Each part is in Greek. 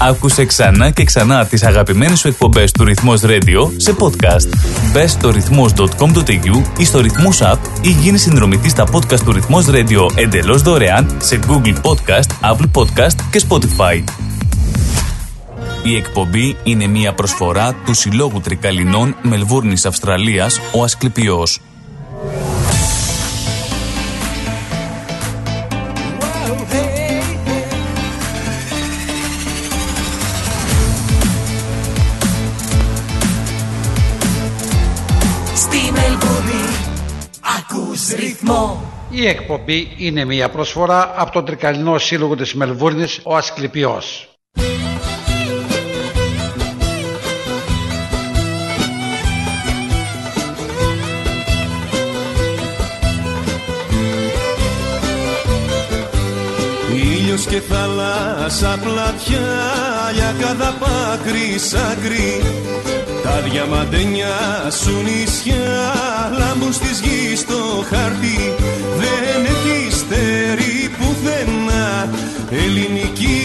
Άκουσε ξανά και ξανά τις αγαπημένες σου εκπομπές του Ρυθμός Radio σε podcast. Μπες στο ρυθμός.com.au ή στο Ρυθμός App ή γίνει συνδρομητής στα podcast του Ρυθμός Radio εντελώς δωρεάν σε Google Podcast, Apple Podcast και Spotify. Η εκπομπή είναι μια προσφορά του Συλλόγου Τρικαλινών Μελβούρνης Αυστραλίας, ο Ασκληπιός. Η εκπομπή είναι μια προσφορά από τον Τρικαλινό Σύλλογο της Μελβούρνης, ο Ασκληπιός. Και θάλασσα πλατιά για cada πάκρη σάκρη τα διαμαντένια σου νησιά λάμπουν στις γης στο χαρτί Δεν έχει στέρι πουθενά. Ελληνική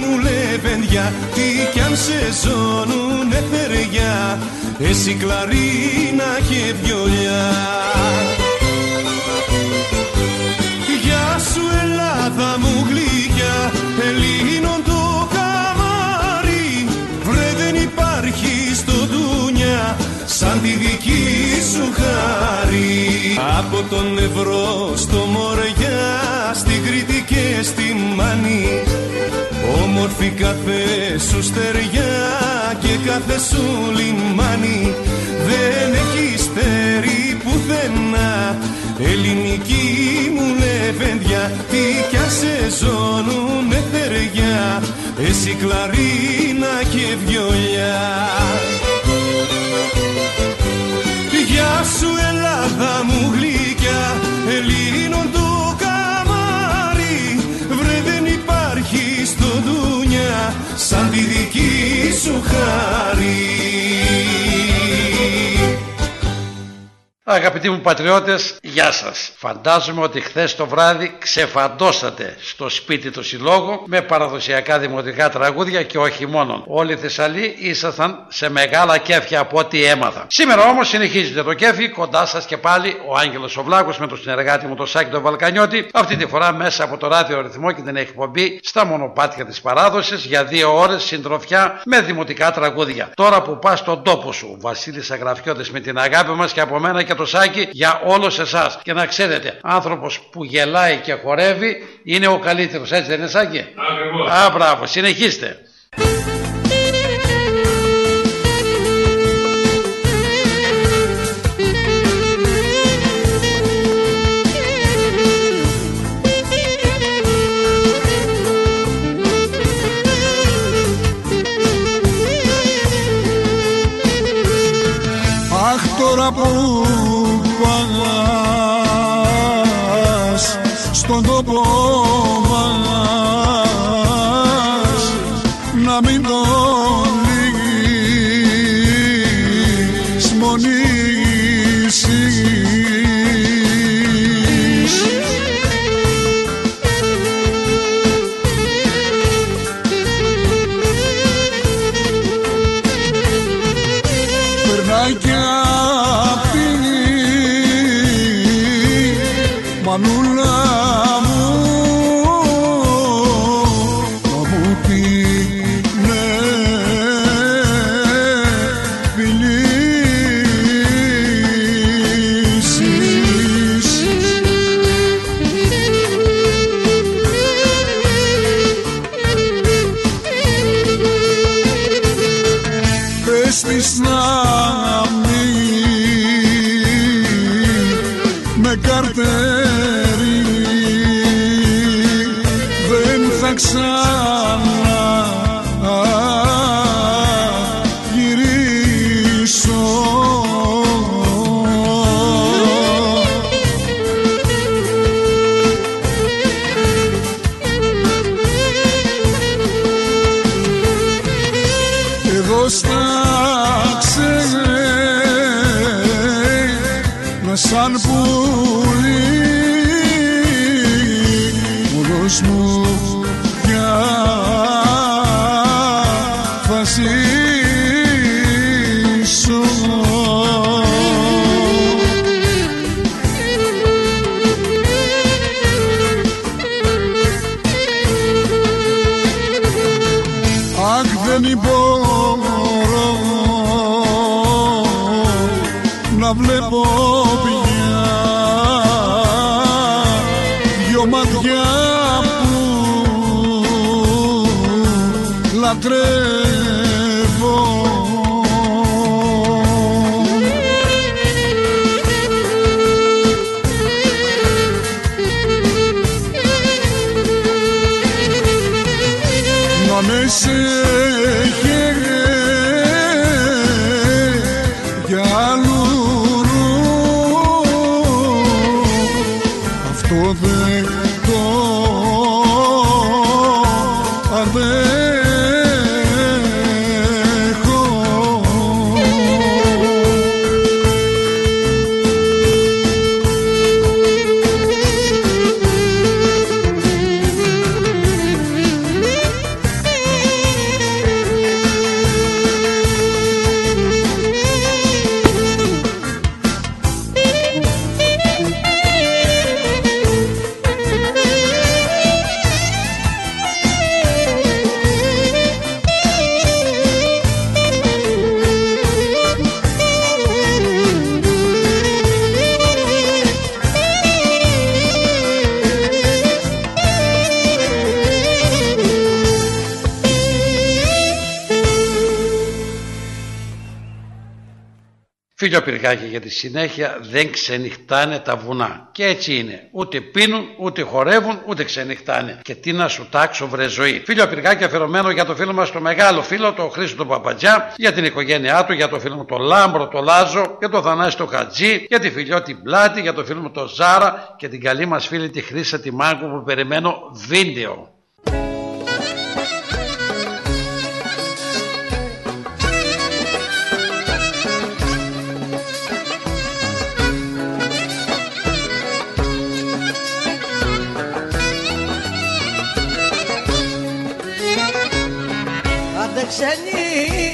μου λεβενδιά Τι κι αν σε ζώνουνε θεριά εσύ κλαρίνα και βιολιά Γεια σου Ελλάδα μου γλυκιά Ελλήνων το καμάρι. Βρε δεν υπάρχει στο δουνιά Σαν τη δική σου χάρη. Από τον Ευρώ στο Μοριά Στην Κρήτη και στη Μάνη. Όμορφη κάθε σου στεριά και κάθε σου λιμάνι. Δεν έχεις στέρι πουθενά Ελληνική μου λεβένδια Τι κι αν σε ζώνουνε θεριά Εσύ κλαρίνα και βιολιά. Γεια σου Ελλάδα μου γλυκιά Ελλήνων το καμάρι Βρε δεν υπάρχει στο δουνιά Σαν τη δική σου χάρη Αγαπητοί μου πατριώτες, γεια σας. Φαντάζομαι ότι χθες το βράδυ ξεφαντώσατε στο σπίτι του συλλόγου με παραδοσιακά δημοτικά τραγούδια και όχι μόνο. Όλοι οι Θεσσαλοί ήσασταν σε μεγάλα κέφια από ό,τι έμαθα. Σήμερα όμως συνεχίζεται το κέφι, κοντά σας και πάλι ο Άγγελος Οβλάκος με τον συνεργάτη μου το Σάκη τον Βαλκανιώτη, αυτή τη φορά μέσα από το ράδιο ρυθμό και την εκπομπή στα μονοπάτια της παράδοσης για δύο ώρες συντροφιά με δημοτικά τραγούδια. Τώρα που πας στον τόπο σου, Βασίλης Αγραφιώτης με την αγάπη μας και από μένα και το Σάκη για όλους εσάς. Και να ξέρετε, άνθρωπος που γελάει και χορεύει είναι ο καλύτερος, έτσι δεν είναι Σάκη; Ακριβώς. Α, μπράβο, συνεχίστε. Αχ τώρα που Φιλιώ Πυργάκη για τη συνέχεια δεν ξενυχτάνε τα βουνά. Και έτσι είναι. Ούτε πίνουν, ούτε χορεύουν, ούτε ξενυχτάνε. Και τι να σου τάξω βρε ζωή. Φιλιώ Πυργάκη αφιερωμένο για το φίλο μας το μεγάλο φίλο, το Χρήστο του Παπατζά, για την οικογένειά του, για το φίλο μου το Λάμπρο, το Λάζο, για το Θανάση το Χατζή, για τη Φιλιώ την Πλάτη, για το φίλο μου το Ζάρα και την καλή μας φίλη τη Χρύσα τη Μάγκου που περιμένω βίντεο. Αν δεν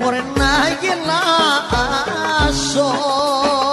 μωρέ να γελάσω Αχ,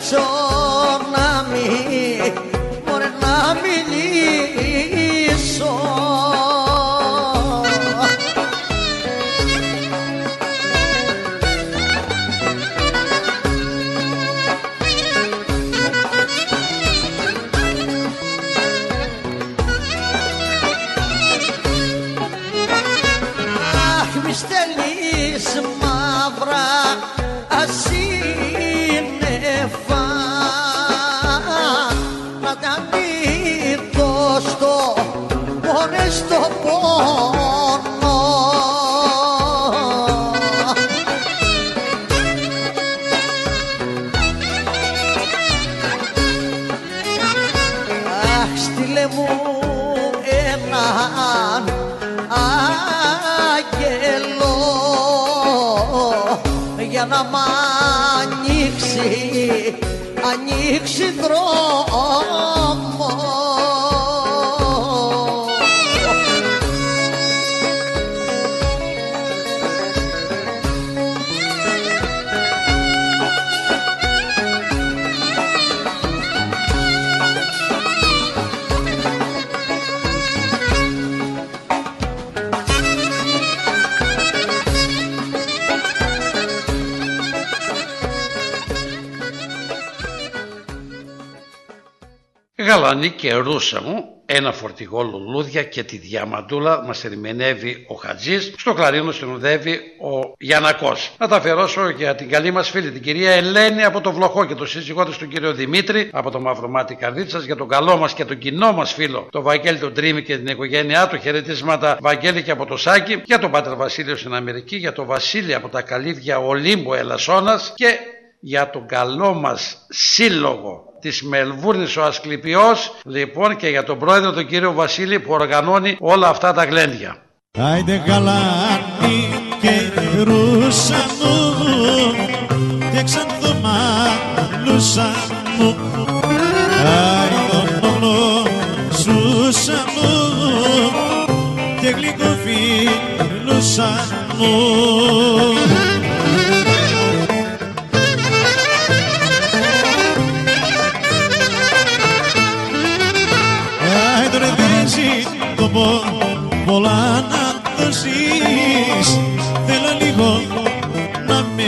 να Γαλανή και ρούσα μου, ένα φορτηγό λουλούδια και τη διαμαντούλα μας ερμηνεύει ο Χατζής, στο κλαρίνο συνοδεύει ο Γιανακός. Να τα αφιερώσω για την καλή μας φίλη, την κυρία Ελένη από το Βλοχό και το σύζυγό της τον κύριο Δημήτρη από το Μαυρομάτι Καρδίτσας, για τον καλό μας και τον κοινό μας φίλο, τον Βαγγέλη τον Τρίμη και την οικογένειά του, χαιρετίσματα Βαγγέλη και από το Σάκη, για τον Πάτερ Βασίλειο στην Αμερική, για τον Βασίλη από τα Καλύβια Ολύμπο Ελασσόνας και για τον καλό μας σύλλογο της Μελβούρνης ο Ασκληπιός. Λοιπόν και για τον πρόεδρο τον κύριο Βασίλη που οργανώνει όλα αυτά τα γλέντια. Άιντε γαλάνη και ρούσα μου και ξανθομάλουσα μου Άιντε μόνο σούσα μου και γλυκοφίλουσα μου πω πολλά να δώσεις Θέλω λίγο να με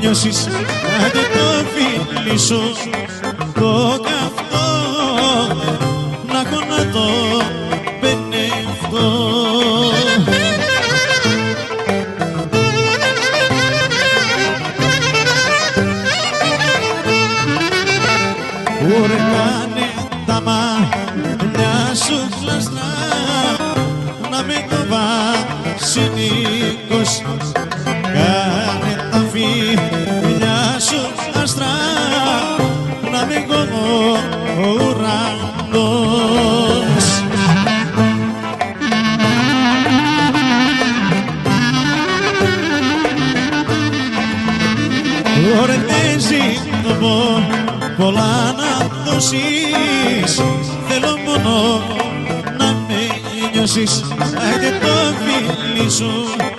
νιώσεις Άντε το φίλι σου το καυτό φίλι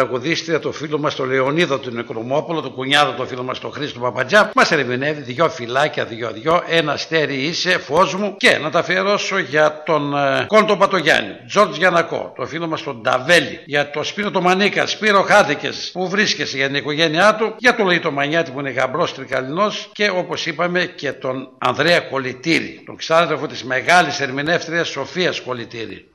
τραγουδίστρια, το φίλο μας τον Λεωνίδα του Νεκρομόπουλο, το κουνιάδο του φίλο μας τον Χρήστο Παπατζά, μας ερμηνεύει δυο φυλάκια, δυο-δυο, ένα στέρι είσαι, φως μου και να τα αφιερώσω για τον ε, Κόντο Πατογιάννη, Τζορτζ Γιανακό, το φίλο μας τον Νταβέλη, για το Σπύρο το Μανίκας, Σπύρο Χάδικες που βρίσκεσαι για την οικογένειά του, για τον Λαϊτο Μανιάτη που είναι γαμπρός τρικαλινός και όπως είπαμε και τον Ανδρέα Κολιτήρη, τον ξάδερφο της μεγάλης ερμηνεύτριας Σοφίας Κολιτήρη.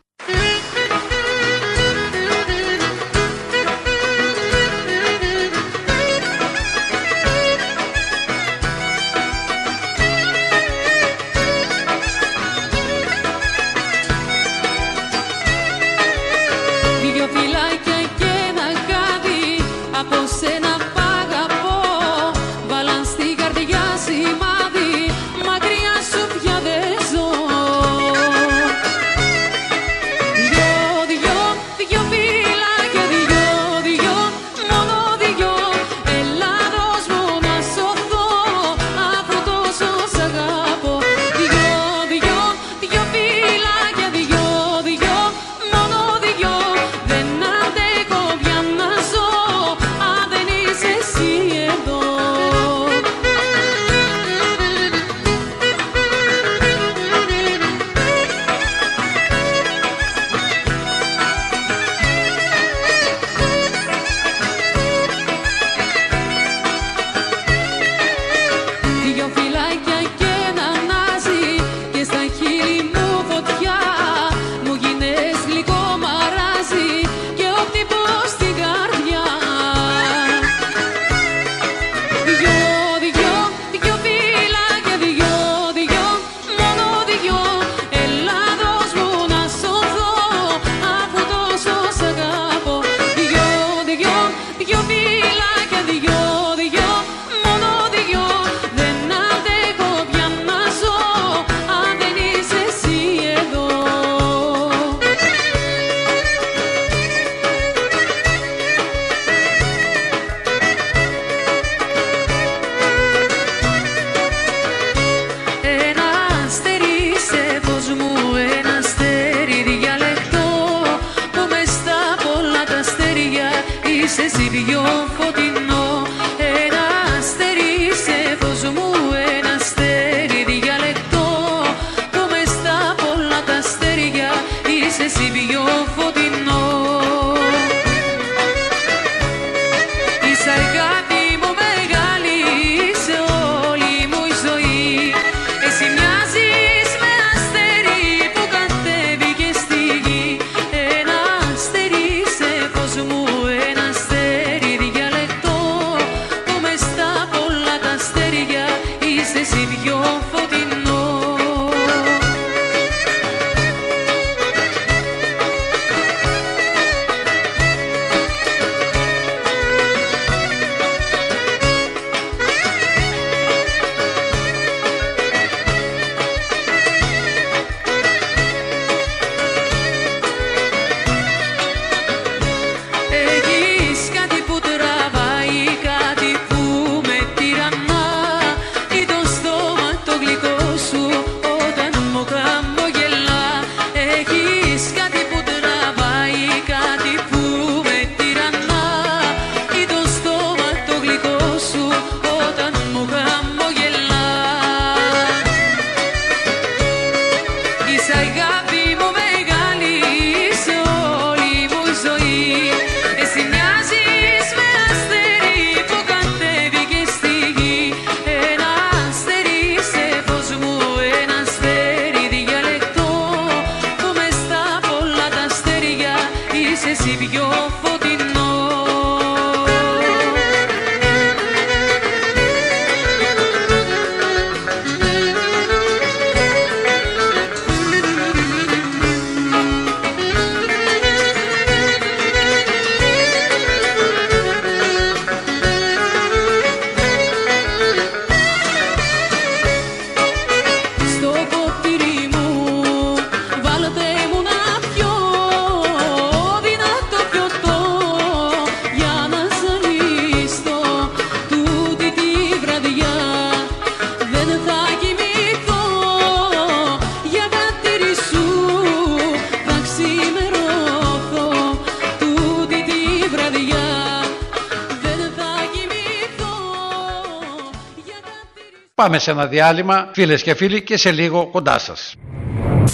Πάμε σε ένα διάλειμμα, φίλες και φίλοι, και σε λίγο κοντά σας.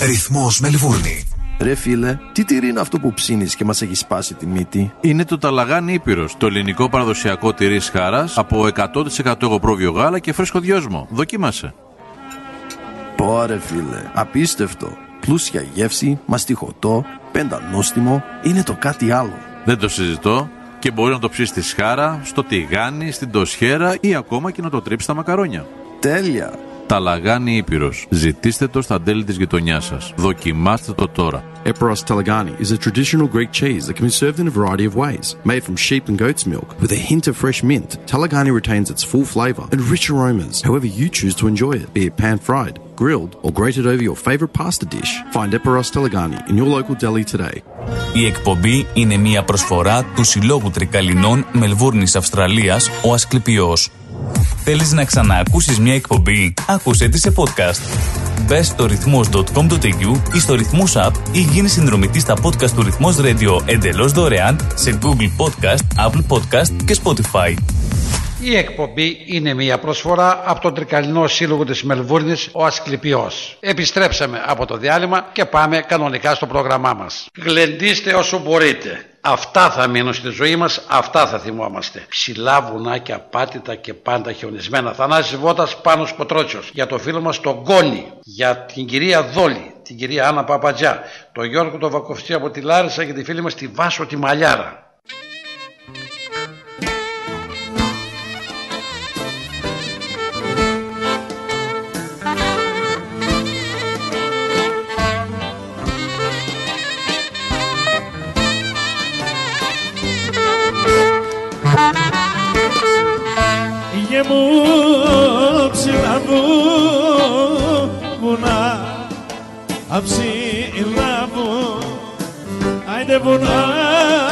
Ρυθμός Μελβούρνη. Ρε φίλε, τι τυρί είναι αυτό που ψήνεις και μας έχει σπάσει τη μύτη; Είναι το Ταλαγάνι Ήπειρος, το ελληνικό παραδοσιακό τυρί χάρας από 100% εγωπρόβιο γάλα και φρέσκο δυόσμο. Δοκίμασε. Πόρε φίλε, απίστευτο. Πλούσια γεύση, μαστιχωτό, πεντανόστιμο, είναι το κάτι άλλο. Δεν το συζητώ και μπορεί να το ψήσεις στη σχάρα, στο τηγάνι, στην τοσχέρα ή ακόμα και να το τρίψεις στα μακαρόνια. Τέλεια! Ταλαγάνι Ήπειρος. Ζητήστε το στα τέλη της γειτονιάς σας. Δοκιμάστε το τώρα. Eperos Telegani is a traditional Greek cheese that can be served in a variety of ways. Made from sheep and goat's milk with a hint of fresh mint, Telegani retains its full flavour and rich aromas however you choose to enjoy it, be it pan fried, grilled, or grated over your favourite pasta dish. Find Eperos Telegani in your local deli today. Η εκπομπή είναι μια προσφορά του Συλλόγου Τρικαλινών Μελβούρνης Αυστραλίας, ο Ασκληπιός. Θέλεις να ξαναακούσεις μια εκπομπή; Άκουσέ τη σε podcast. Μπες στο ρυθμός.com.au ή στο ρυθμός app ή γίνεις συνδρομητής στα podcast του ρυθμός radio εντελώς δωρεάν σε Google Podcast, Apple Podcast και Spotify. Η εκπομπή είναι μια προσφορά από τον Τρικαλινό Σύλλογο της Μελβούρνης, ο Ασκληπιός. Επιστρέψαμε από το διάλειμμα και πάμε κανονικά στο πρόγραμμά μας. Γλεντήστε όσο μπορείτε. Αυτά θα μείνουν στη ζωή μας, αυτά θα θυμόμαστε. Ψηλά βουνάκια, πάτητα και πάντα χιονισμένα. Θανάσης Βότας πάνω Σκοτρότσιος. Για το φίλο μας τον Γκόνη. Για την κυρία Δόλη. Την κυρία Άννα Παπατζιά. Τον Γιώργο τον Βακοφτή από τη Λάρισα και τη φίλη μας τη Βάσο τη Μαλιάρα. Γε μου ψηλά βουνά. Αψηλά μου άιντε βουνάκια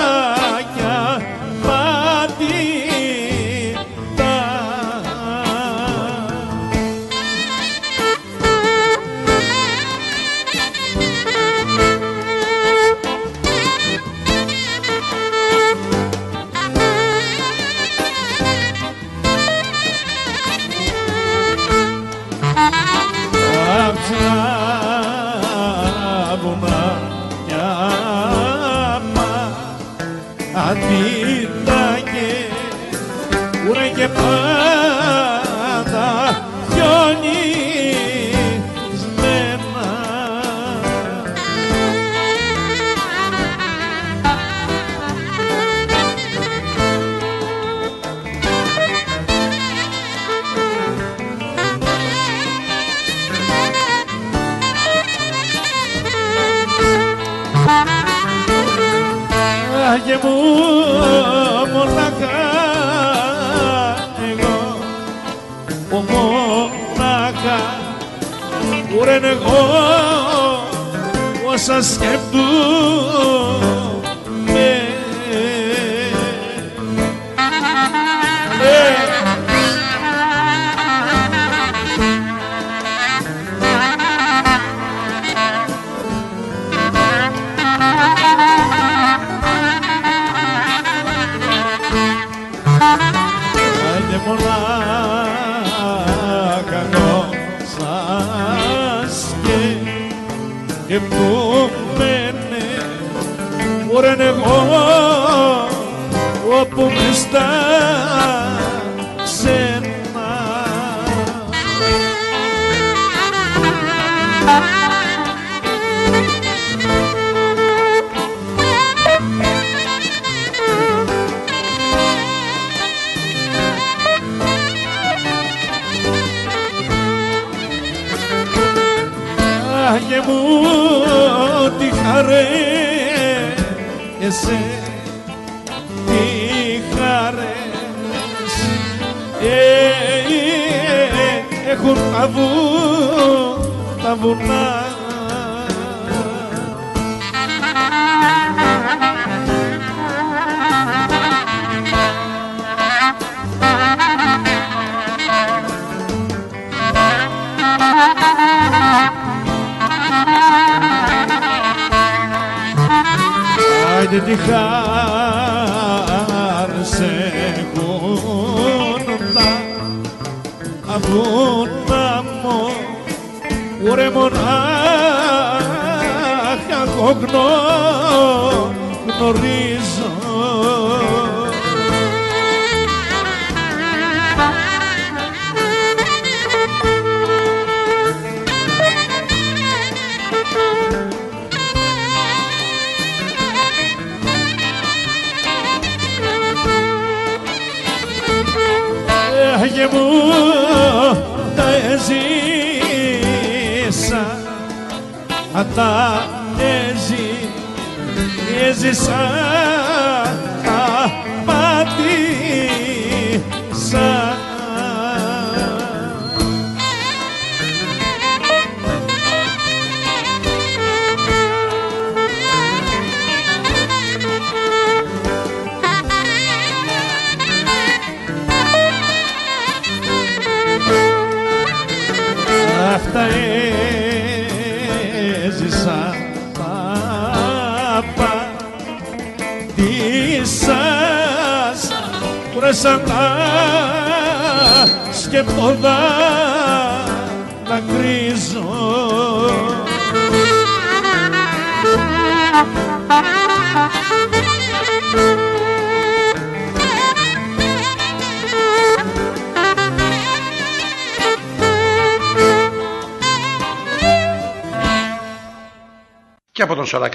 mas que é puro.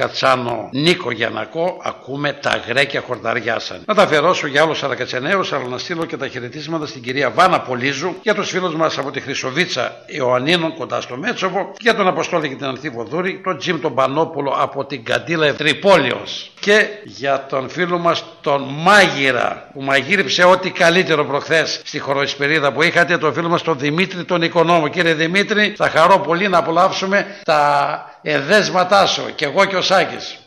Από τον Σαρακατσάνο Νίκο Γιανακό ακούμε τα γρέκια χορταριάσαν. Να τα αφιερώσω για όλους Σαρακατσενέους, αλλά να στείλω και τα χαιρετίσματα στην κυρία Βάνα Πολύζου, για τους φίλους μας από τη Χρυσοβίτσα Ιωαννίνων κοντά στο Μέτσοβο, για τον Αποστόλη και την Ανθή Βοδούρη, τον Τζιμ τον Πανόπουλο από την Καντήλα Τρυπόλεως και για τον φίλο μας τον Μάγειρα που μαγείριψε ό,τι καλύτερο προχθές στη χωροϊσπερίδα που είχατε, τον φίλο μας τον Δημήτρη τον Οικονόμο. Κύριε Δημήτρη, θα χαρώ πολύ να απολαύσουμε τα εδέσματά σου και εγώ και ο Σάκης.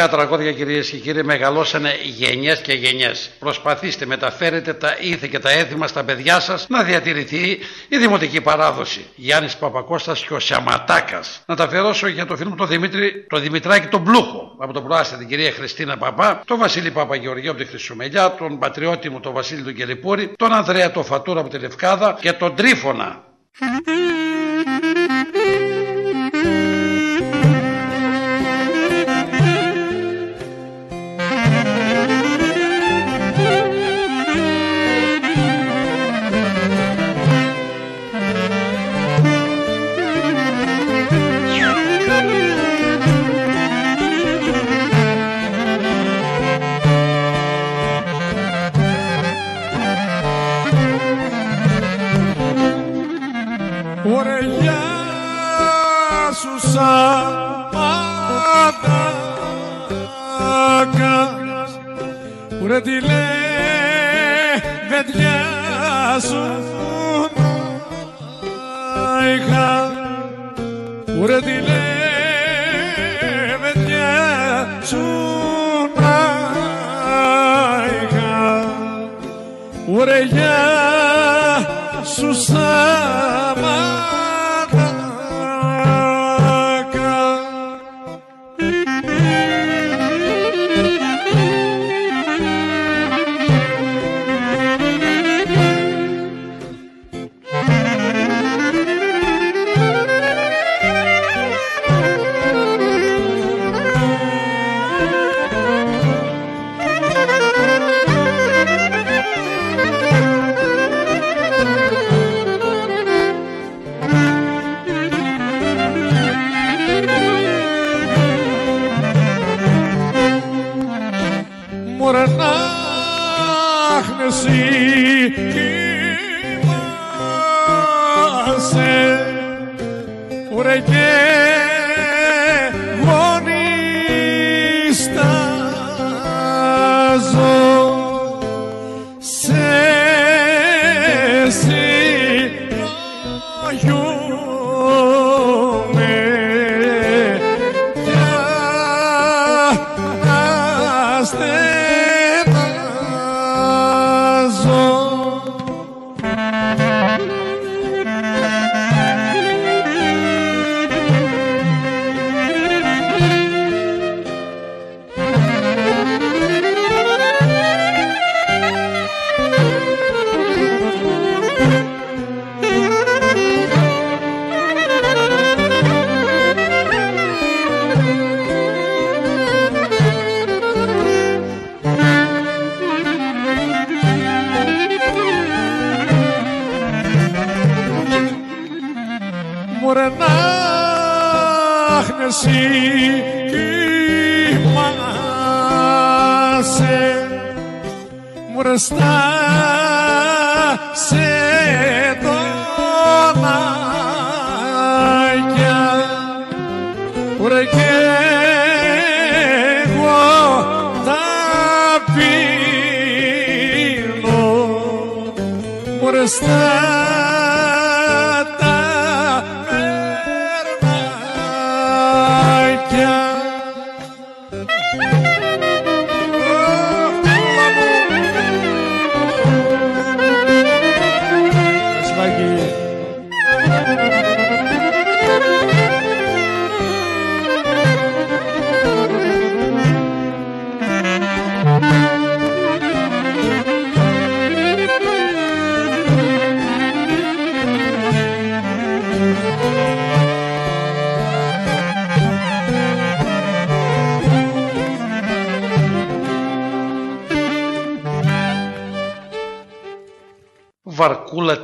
Τα δημοτικά τραγούδια κυρίες και κύριοι μεγαλώσανε γενιές και γενιές. Προσπαθήστε, μεταφέρετε τα ήθη και τα έθιμα στα παιδιά σας να διατηρηθεί η δημοτική παράδοση. Γιάννης Παπακώστα και ο Σαματάκα. Να τα αφιερώσω για το φίλο μου τον Δημήτρη, το Δημητράκη τον Πλούχο. Από τον προάστη την κυρία Χριστίνα Παπά, τον Βασίλη Παπαγεωργίου από τη Χρυσομελιά, τον πατριώτη μου τον Βασίλη του Κελιπούρη, τον Ανδρέα τον Φατούρα από τη Λευκάδα και τον Τρίφωνα. Ωραία τη λέει παιδιά σου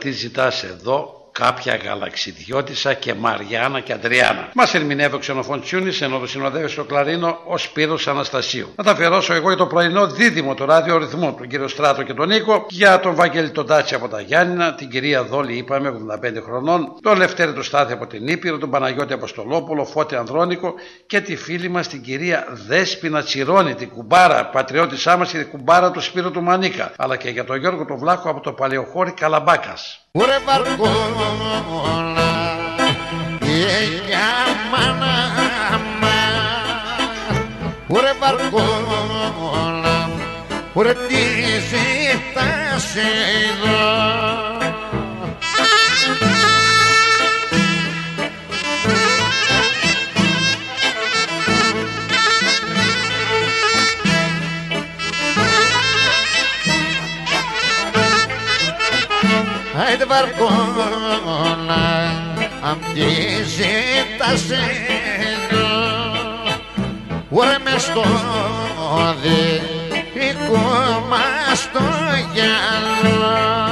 Βαρκούλα τη ζητάς εδώ, κάποια γαλαξιδιώτησα και Μαριάννα και Αντριάννα. Μα ερμηνεύει ο ξενοφών Τσιούνη, ενώ το συνοδεύει στο κλαρίνο ο Σπύρος Αναστασίου. Να τα αφιερώσω εγώ για το πρωινό δίδυμο του ράδιο ρυθμού, τον κύριο Στράτο και τον Νίκο, για τον Βαγγέλη τον Τάτσι από τα Γιάννηνα, την κυρία Δόλη, είπαμε, 85 χρονών, τον Λευτέρη του Στάθη από την Ήπειρο, τον Παναγιώτη Αποστολόπουλο, Φώτη Ανδρώνικο και τη φίλη μα την κυρία Δέσπινα Τσιρόνη, την κουμπάρα, πατριώτησά μα και την κουμπάρα του Σπύρου του Μανίκα, αλλά και για τον Γιώργο τον Βλάχο από το Παλαιοχώρι Καλαμπάκα. ওরে বারগোলাম ওরে দিশে তাসে Haydi bar kola απ' τη ζήτασε Ωραία μες στο δικό μας το γυαλό.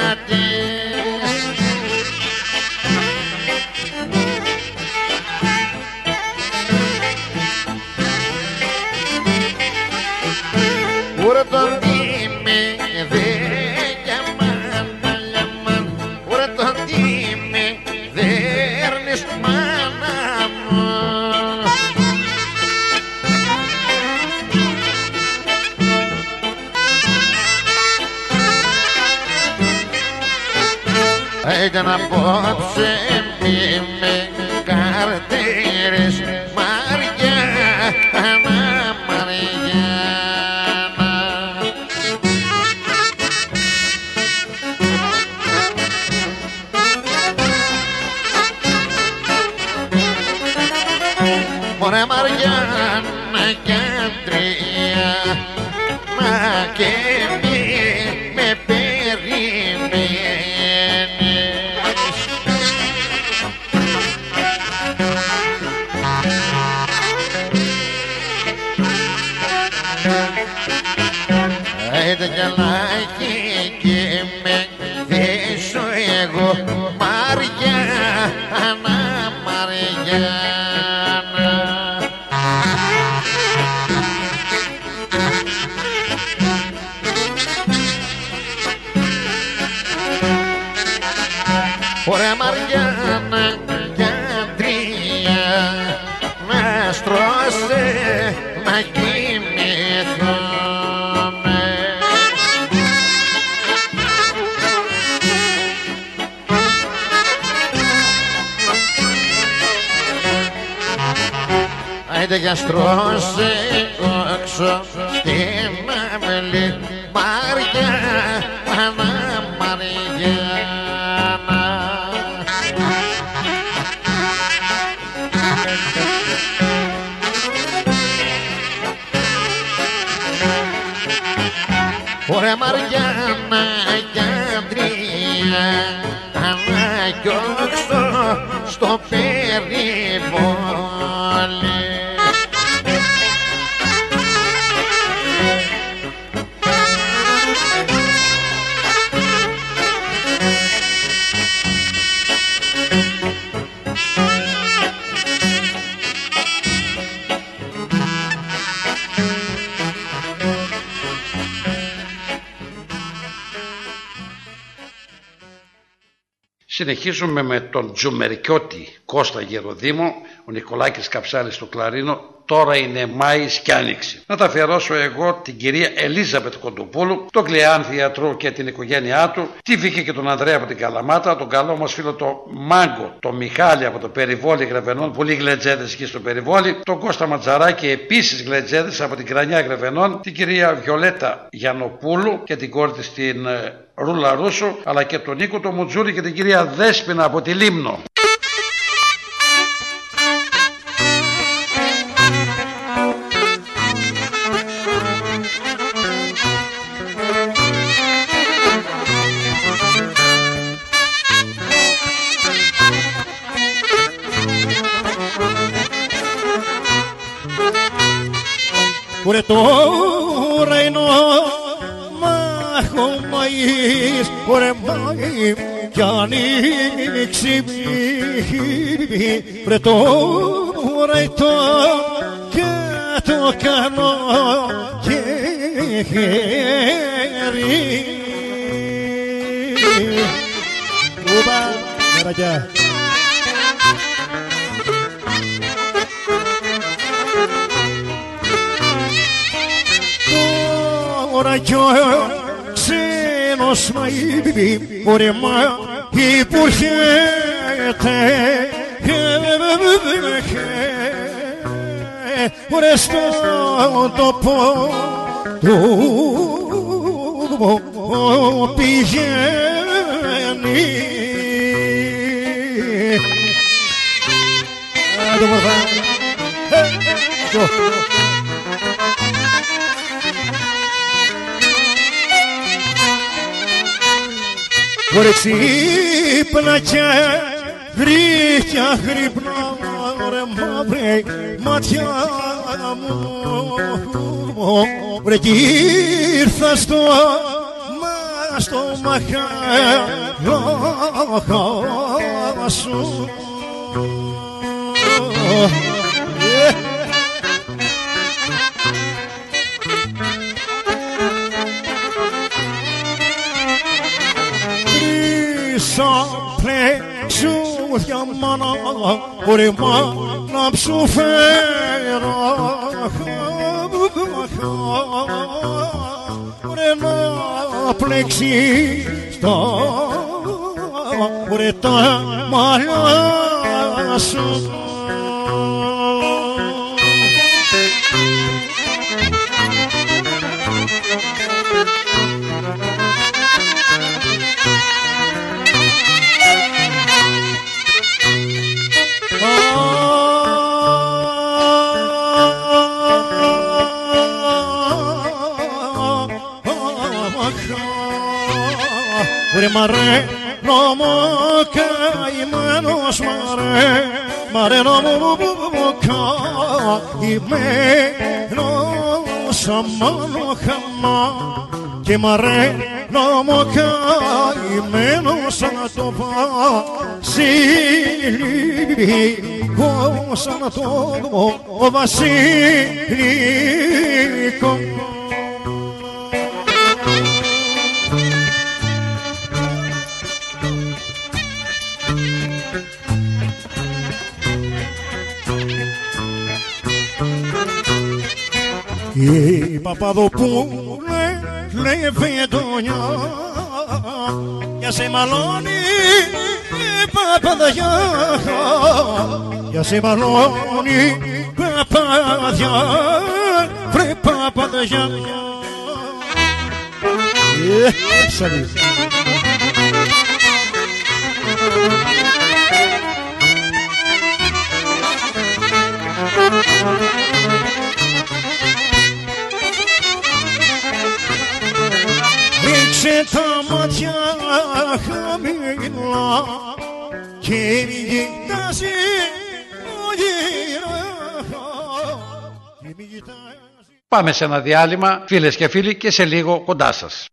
nothing. Συνεχίζουμε με τον Τζουμερικιώτη Κώστα Γεροδήμο, ο Νικολάκης Καψάλης στο κλαρίνο. Τώρα είναι Μάης και Άνοιξης. Να τα αφιερώσω εγώ την κυρία Ελίζαπετ Κοντοπούλου, τον Κλεάνθη Ιατρού και την οικογένειά του, τη Βίκη και τον Ανδρέα από την Καλαμάτα, τον καλό μας φίλο το Μάγκο, τον Μιχάλη από το Περιβόλι Γρεβενών, πολύ γλετζέδες εκεί στο Περιβόλι, τον Κώστα Ματζαράκη επίσης γλετζέδες από την Κρανιά Γρεβενών, την κυρία Βιολέτα Γιανοπούλου και την κόρη της την ε, Ρούλα Ρούσου, αλλά και τον Νίκο το Μουτζούρι και την κυρία Δέσποινα από τη Λίμνο. Ωρε τώρα είναι ο μαχομαΐς Ωρε μαΐ κι ανοίξει Βρε τώρα το και το κάνω χέρι. Ούπα, μερακιά Τώρα κι ο ξένος μαΐμπι Ωρε μα υπουργέται Ωρε στον τόπο του πηγαίνει Άντε μορφά Ε, Τζο Ωρε ξύπνα και γρήγια γρυπνά Ρε μαύρε μάτια μου. Βρε κι ήρθα στο μα στο μαχά σου Ρίσα πλέξουδια μάνα Ωρε μάνα ψου φέρα Ωρε να πλέξει στα Ωρε τα μαλλιά σου Βρε μαρέ νόμο καημένος μαρέ. Μαρέ νόμο καημένος αμάνο χαμά. Και μ' αρένω μου καημένο σαν το βασίλικο σαν το βασίλικος Η Παπαδοπούλε λέει φετονιά για σε μαλώνει η παπαδιά. Για σε μαλώνει παπαδιά βρε παπαδιά. Ε, ψαλί. Ρίξε τα μάτια χαμηλά και μη κοιτάζει ο γύρω και μη κοιτάζει Πάμε σε ένα διάλειμμα, φίλες και φίλοι, και σε λίγο κοντά σας.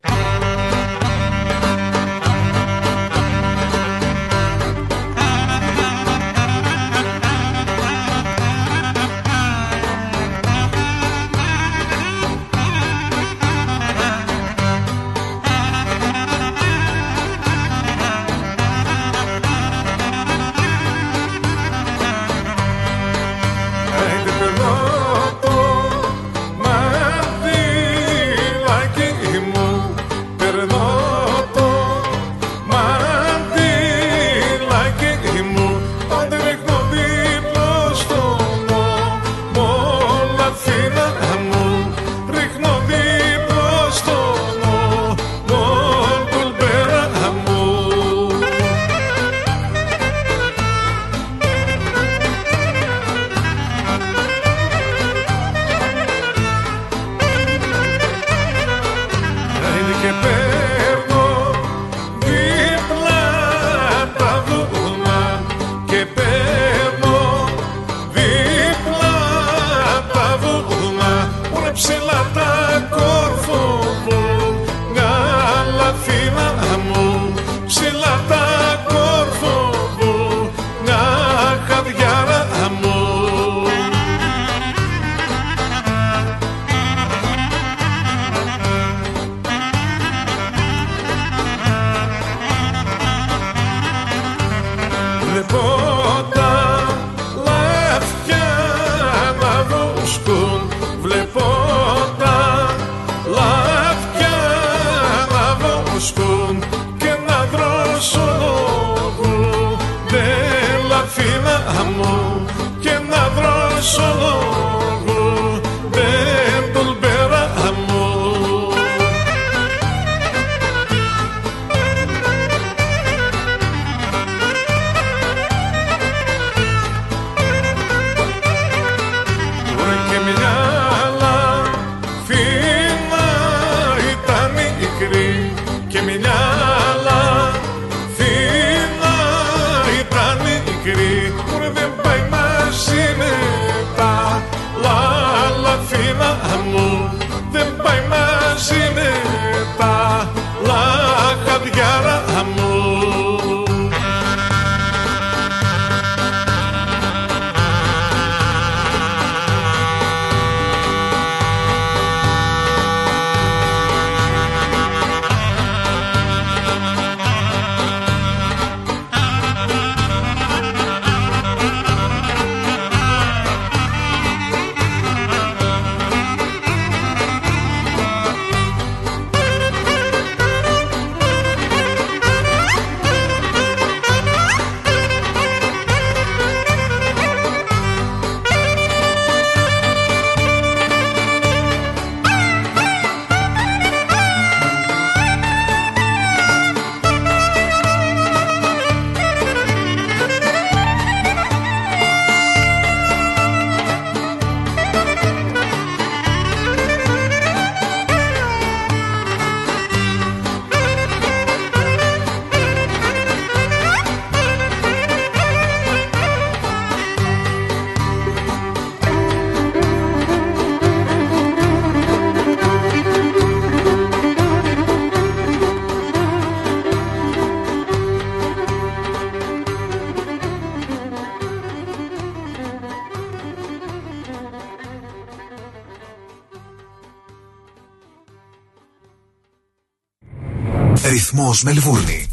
Ρυθμός Μελβούρνη.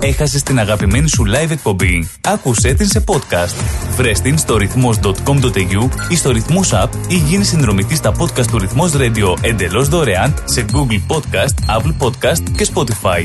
Έχασες την αγαπημένη σου live εκπομπή. Άκουσέ την σε podcast. Βρες την στο ρυθμός.com.au ή στο ρυθμός app ή γίνει συνδρομητής στα podcast του Ρυθμός Radio εντελώς δωρεάν σε Google Podcast, Apple Podcast και Spotify.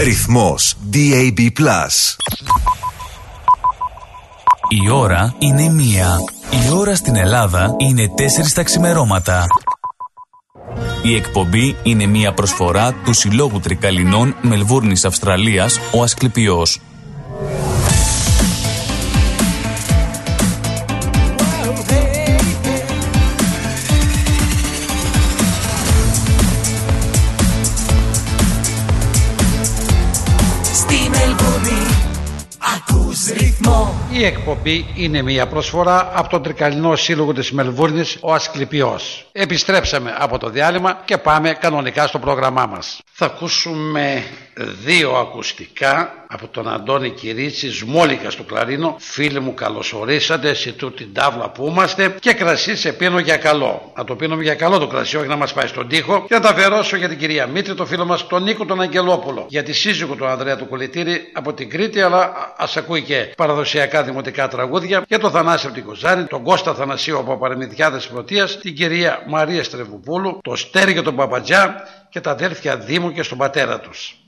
Ρυθμός DAB+. Η ώρα είναι μία. Η ώρα στην Ελλάδα είναι τέσσερις τα ξημερώματα. Η εκπομπή είναι μία προσφορά του Συλλόγου Τρικαλινών Μελβούρνης Αυστραλίας, ο Ασκληπιός. Η εκπομπή είναι μια προσφορά από τον Τρικαλινό Σύλλογο της Μελβούρνης, ο Ασκληπιός. Επιστρέψαμε από το διάλειμμα και πάμε κανονικά στο πρόγραμμά μας. Θα ακούσουμε δύο ακουστικά από τον Αντώνη Κυρίτσι, Σμόλικα στο κλαρίνο. Φίλοι μου καλωσορίσατε σε τούτη την τάβλα που είμαστε και κρασί σε πίνω για καλό. Να το πίνουμε για καλό το κρασί, όχι να μας πάει στον τοίχο. Και να τα αφιερώσω για την κυρία Μήτρη, το φίλο μας τον Νίκο τον Αγγελόπουλο. Για τη σύζυγο του Ανδρέα του Κολυτήρη από την Κρήτη, αλλά ας ακούει και παραδοσιακά δημοτικά τραγούδια. Για τον Θανάση από την Κοζάνη, τον Κώστα Θανασίου από Παραμυθιάδες Πρωτείας, την κυρία Μαρία Στρεβουπούλου, το Στέρι και τον Παπατζά και τα αδέρφια Δήμου και στον πατέρα τους.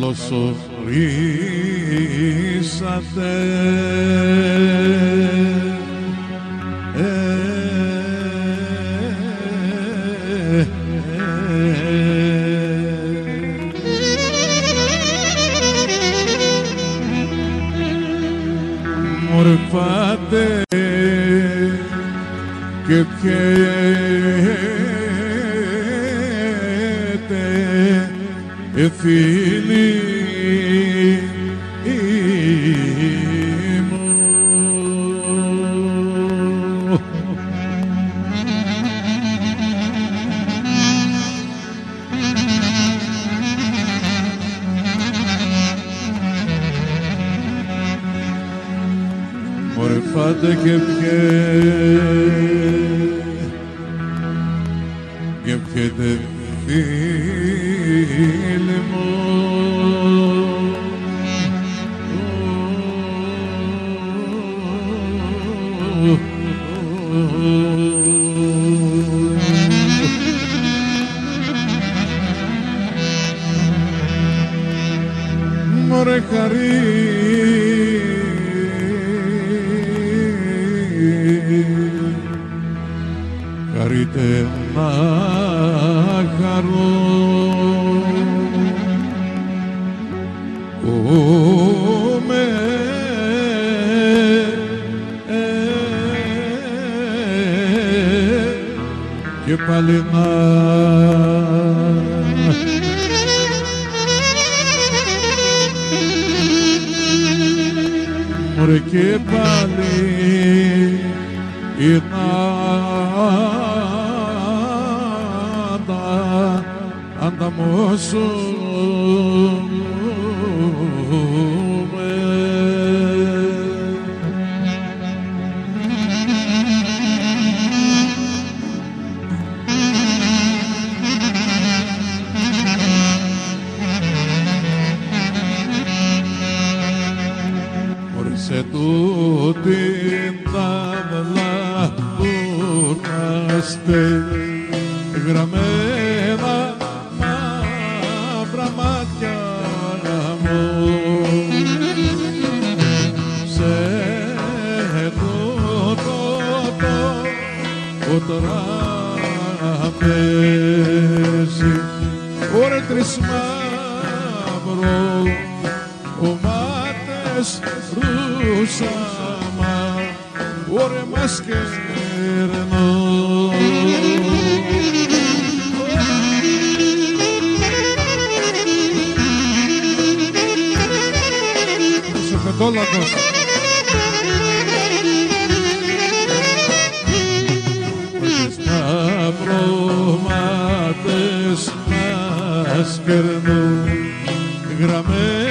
Καλώς ορίσατε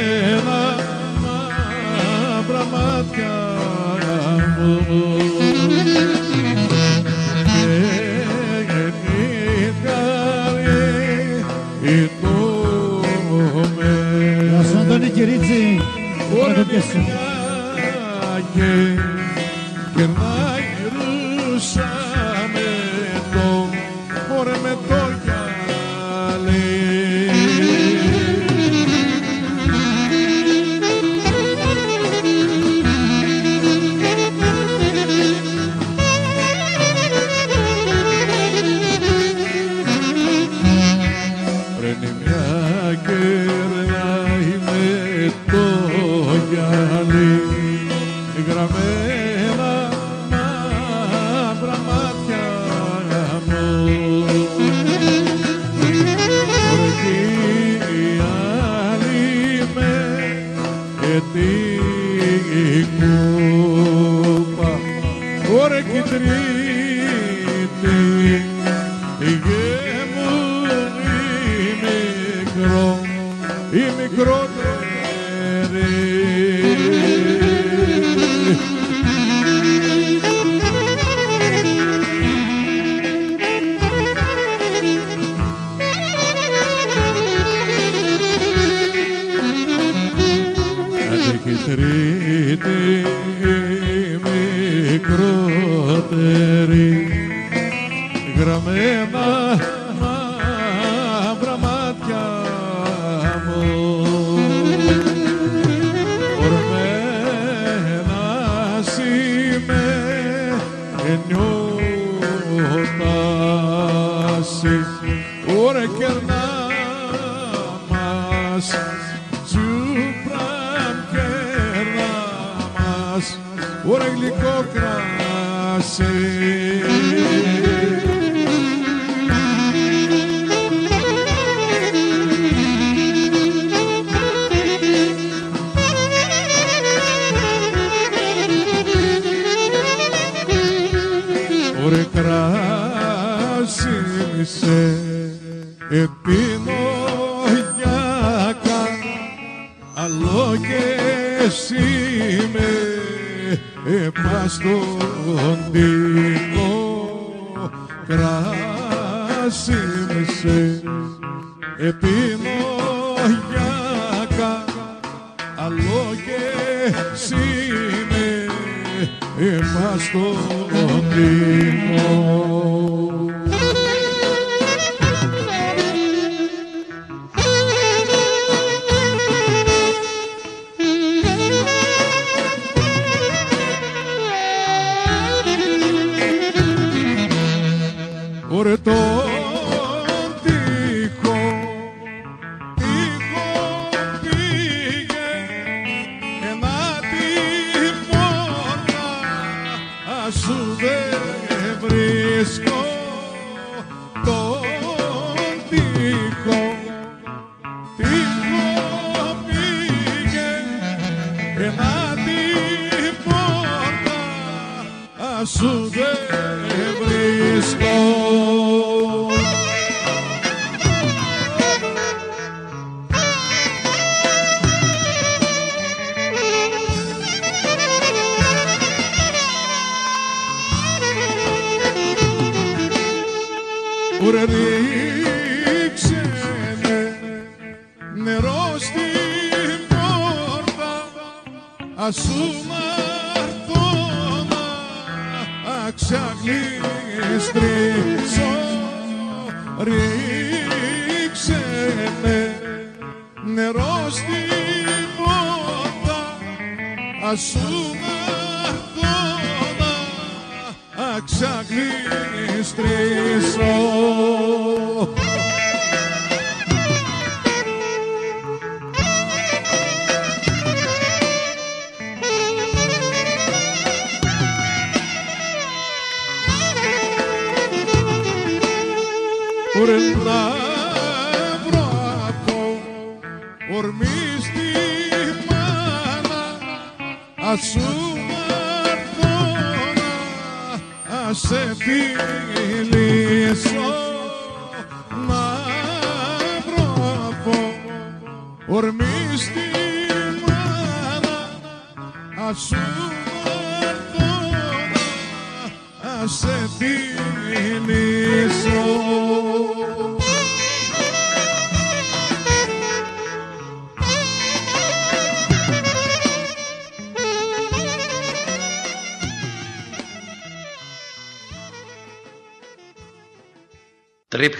μένα μαύρα μάτια μου. Κυρίτσι, όλα πιέσουν. Και να γυρούσα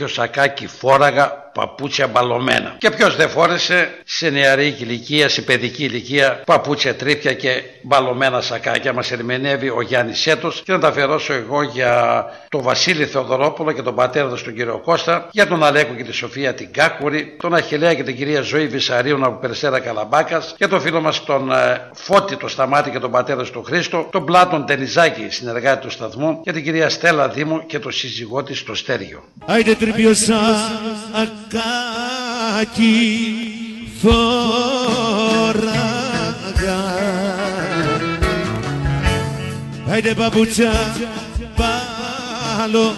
Τρίπιο σακάκι φόραγα, παπούτσια μπαλωμένα. Και ποιος δεν φόρεσε; Σε νεαρή ηλικία, σε παιδική ηλικία, παπούτσια τρίπια και μπαλωμένα σακάκια. Μας ερμηνεύει ο Γιάννης Σέτος και να τα αφιερώσω εγώ για τον Βασίλη Θεοδωρόπουλο και τον πατέρα του τον κύριο Κώστα, για τον Αλέκο και τη Σοφία την Κάκουρη, τον Αχηλέα και την κυρία Ζωή Βυσαρίων από Περσέρα Καλαμπάκας, για τον φίλο μας τον ε, Φώτη το Σταμάτη και τον πατέρα του τον Χρήστο, τον Πλάτων Τενιζάκη, συνεργάτη του σταθμού, για την κυρία Στέλλα Δήμο και τον σύζυγό της το Στέργιο. Άιντε τρίπιο σακάκι φοράγα Άιντε παπούτσια πάλο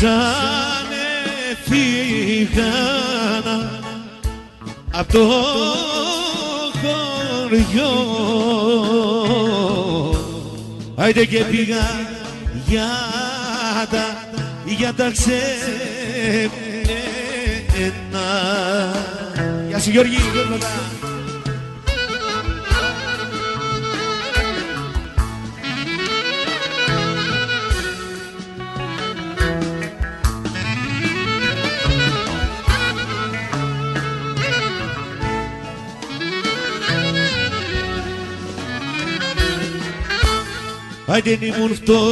σαν έφυγανα απ' το χωριό. Άιντε και πήγα για τα, για τα ξένα. Γεια σου Γιώργη Άιντε ήμουν φτωχός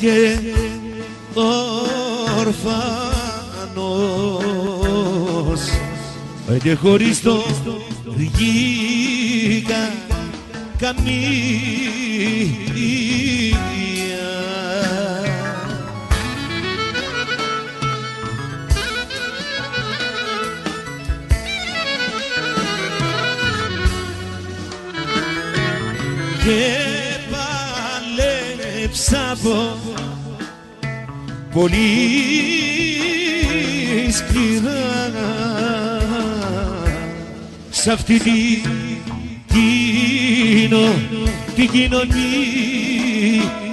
και ορφανός. Άιντε χωρίς το βγήκα καμία από πολύ σκληρά. Σ' αυτή τη κοινο, την κοινωνία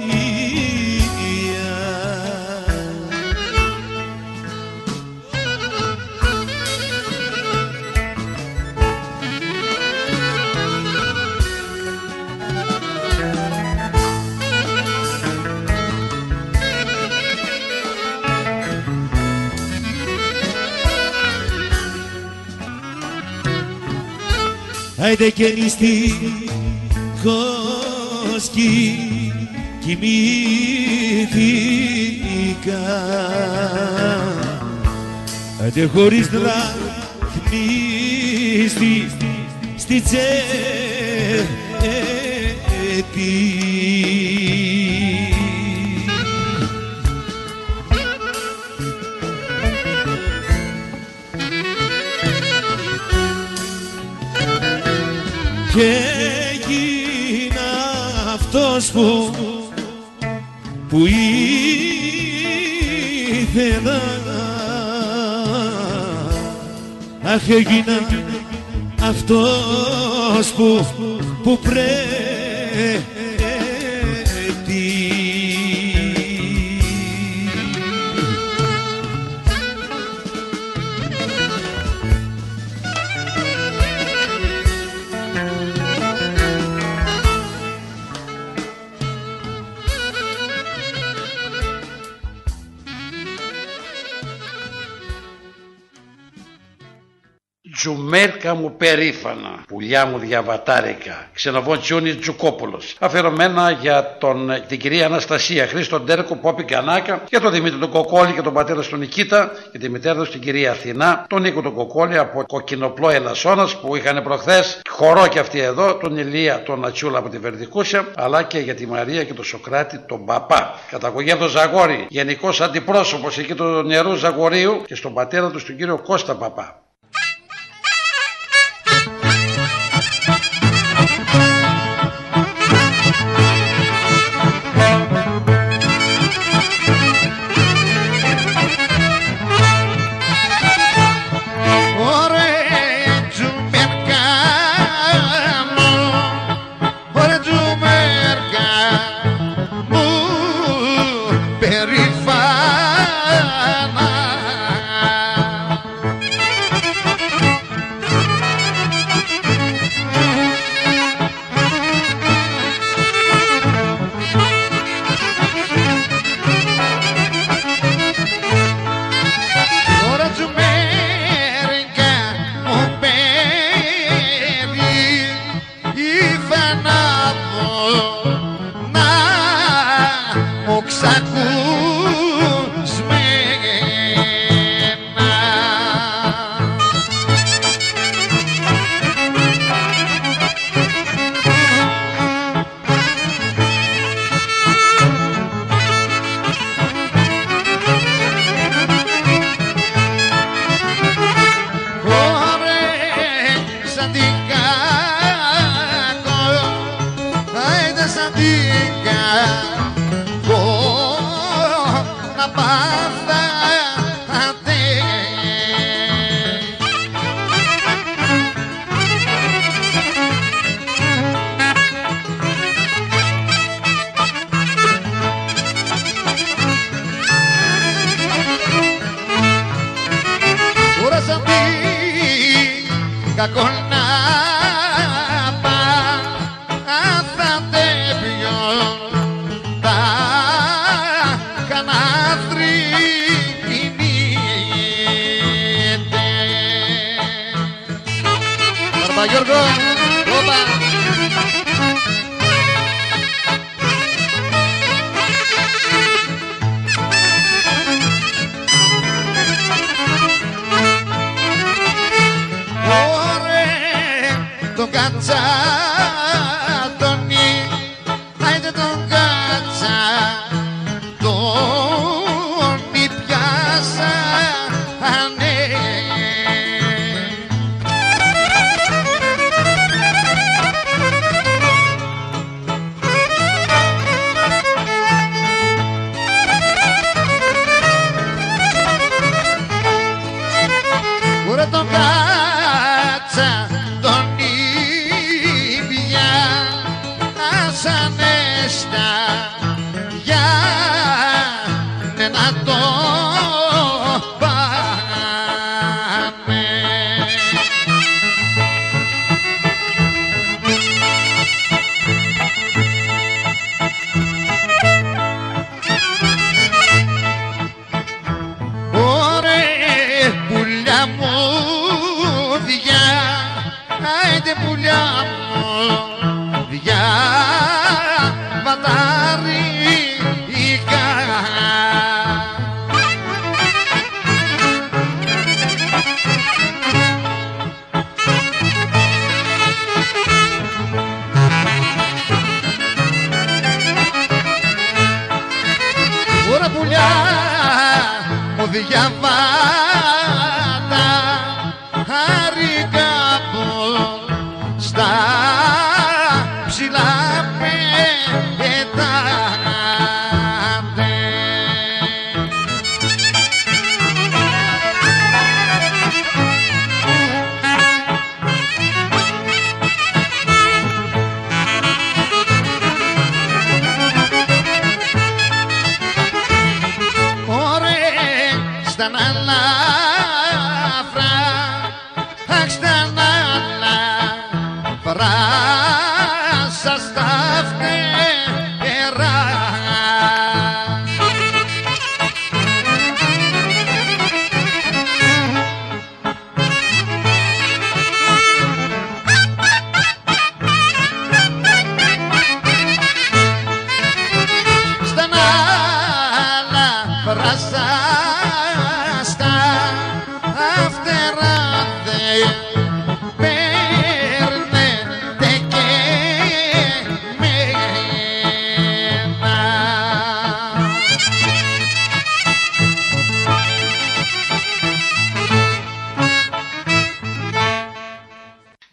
Άιντε και νηστικός κι κοιμήθηκα. Άιντε χωρίς δραχμή στη, στη τσέπη Αχ έγινα αυτός που, που πρέπει περήφανα, πουλιά μου διαβατάρικα, ξενοβόν Τσιούνι Τζουκόπουλος. Αφιερωμένα για τον, την κυρία Αναστασία. Χρήστο Ντέρκο, Πόπη Κανάκα, για τον Δημήτρη τον Κοκόλη και τον πατέρα του Νικήτα, και τη μητέρα τους την κυρία Αθηνά, τον Νίκο τον Κοκόλη από Κοκκινοπλό Ελασσόνας που είχαν προχθές. Χορό και αυτοί εδώ, τον Ηλία τον Ατσούλα από τη Βερδικούσια, αλλά και για τη Μαρία και τον Σοκράτη τον Παπά. Καταγωγή από τον Ζαγόρι, γενικός αντιπρόσωπος εκεί του νερού Ζαγορίου και στον πατέρα τους τον κύριο Κώστα Παπά.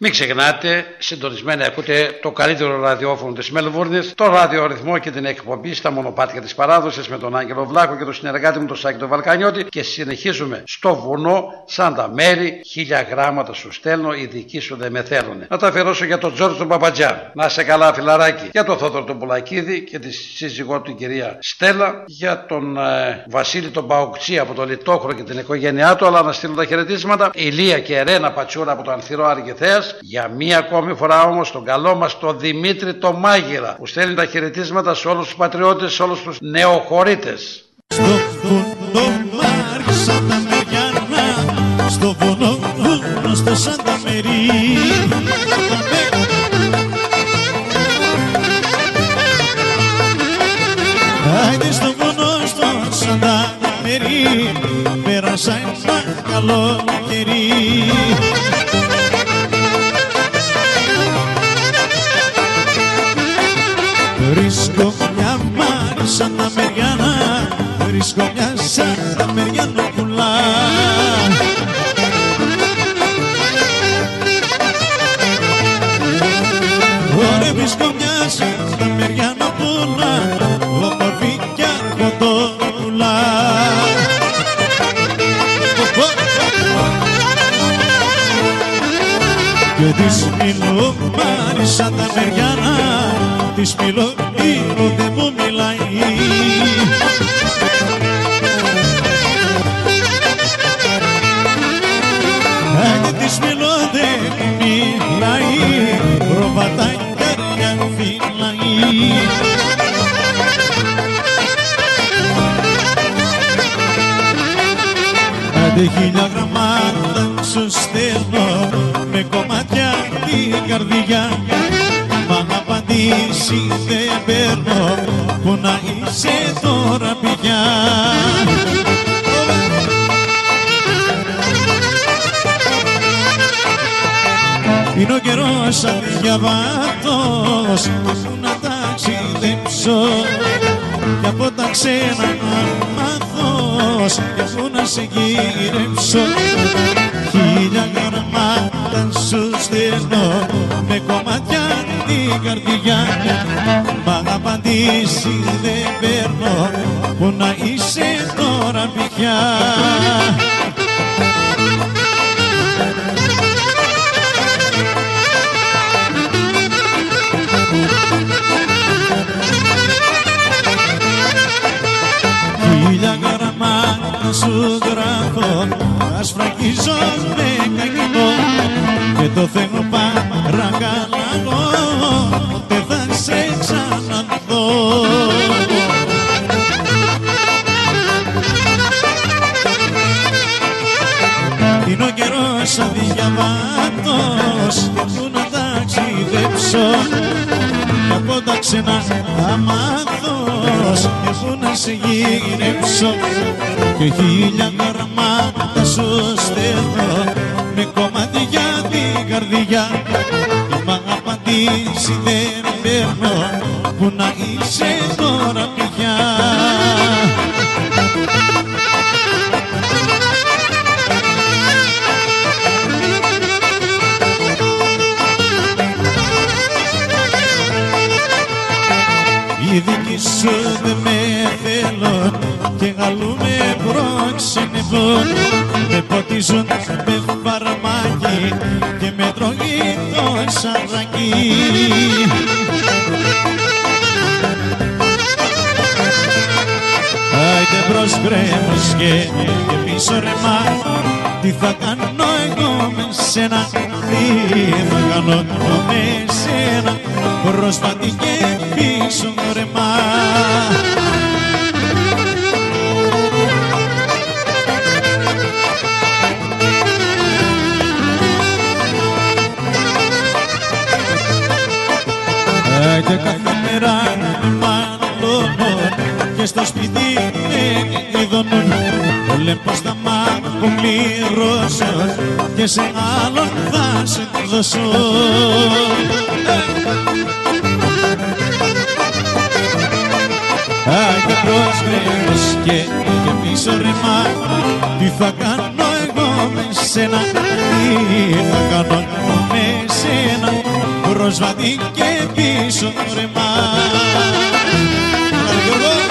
Μην ξεχνάτε, συντονισμένα ακούτε το καλύτερο ραδιόφωνο της Μελβούρνης, το ραδιορυθμό και την εκπομπή στα μονοπάτια της παράδοσης με τον Άγγελο Βλάκο και τον συνεργάτη μου τον Σάκη τον Βαλκανιώτη. Και συνεχίζουμε στο βουνό σαν τα μέρη, χίλια γράμματα σου στέλνω, οι δικοί σου δεν με θέλουν. Να τα αφιερώσω για τον Τζόρτζ τον Παπατζά, να σε καλά φιλαράκι, για τον Θόδωρο τον Πουλακίδη και τη σύζυγό του την κυρία Στέλλα, για τον ε, Βασίλη τον Παουκτσί από το Λιτόχρο και την οικογένειά του, αλλά να στείλω τα χαιρετίσματα. Ηλία και Ρένα Πατσούρα από το Ανθυρό Αργηθέας, για μία ακόμη φορά όμως τον καλό μας τον Δημήτρη το Μάγειρα, που στέλνει τα χαιρετίσματα σε όλους τους πατριώτες, σε όλους τους νεοχωρίτες. Στο βουνό μ' σαν τα Μεριανά Στο βουνό βουνό στο Σάντα Μερί Άιντε στο βουνό στο Σάντα Μερί Πέρασα ένα καλό καιρί σαν τα Μεριανά Βρίσκω μια σαν τα Μεριανά πουλά. Ωραία βρίσκω μια σαν τα Μεριανά πουλά Όμορφη κι αργοτόπουλα Και της μιλώ μάρι σαν τα Μεριανά Της μιλώ λίγο χίλια γραμμάτα σου στέλνω με κομμάτια την καρδιά. Μα να απαντήσει δεν παίρνω που να είσαι τώρα πια. Είναι ο καιρός αδιαβάτος που να ταξιδέψω. Και από τα ξένα να μάθω και που να σε γυρέψω. Χίλια γραμμάτα σου στέλνω με κομμάτια την καρδιά μα να απαντήσει δεν παίρνω που να είσαι τώρα πια σου γράφω να σφραγίζω με κακό και το θέλω παρακαλώ δεν θα σε ξαναδώ Είναι ο καιρός αδιαβάτος που να ταξιδέψω. και από τα ξένα αμάθος και που να σε γυρέψω και χίλια γραμμάτα σου στέλνω. Με κομμάτια την καρδιά και μ' απαντήσει δεν παίρνω. Που να είσαι προξενεύουν με ποτίζουν με φαρμάκι και με τρώγει το σαράκι Άιντε μπρος γκρέμος και, και πίσω ρεμά Τι θα κάνω εγώ με σένα; Τι θα κάνω εγώ με σένα; Πρόσφατη και πίσω ρεμά στο σπίτι με ειδονούν Όλε πως θα μ' αποπληρώσω και σε άλλον θα σε δώσω. Άγιο πρόσφυγος και, και πίσω ρημά Τι θα κάνω εγώ με σένα; Τι θα κάνω εγώ με σένα; Πρόσβατη και πίσω ρημά Έλα,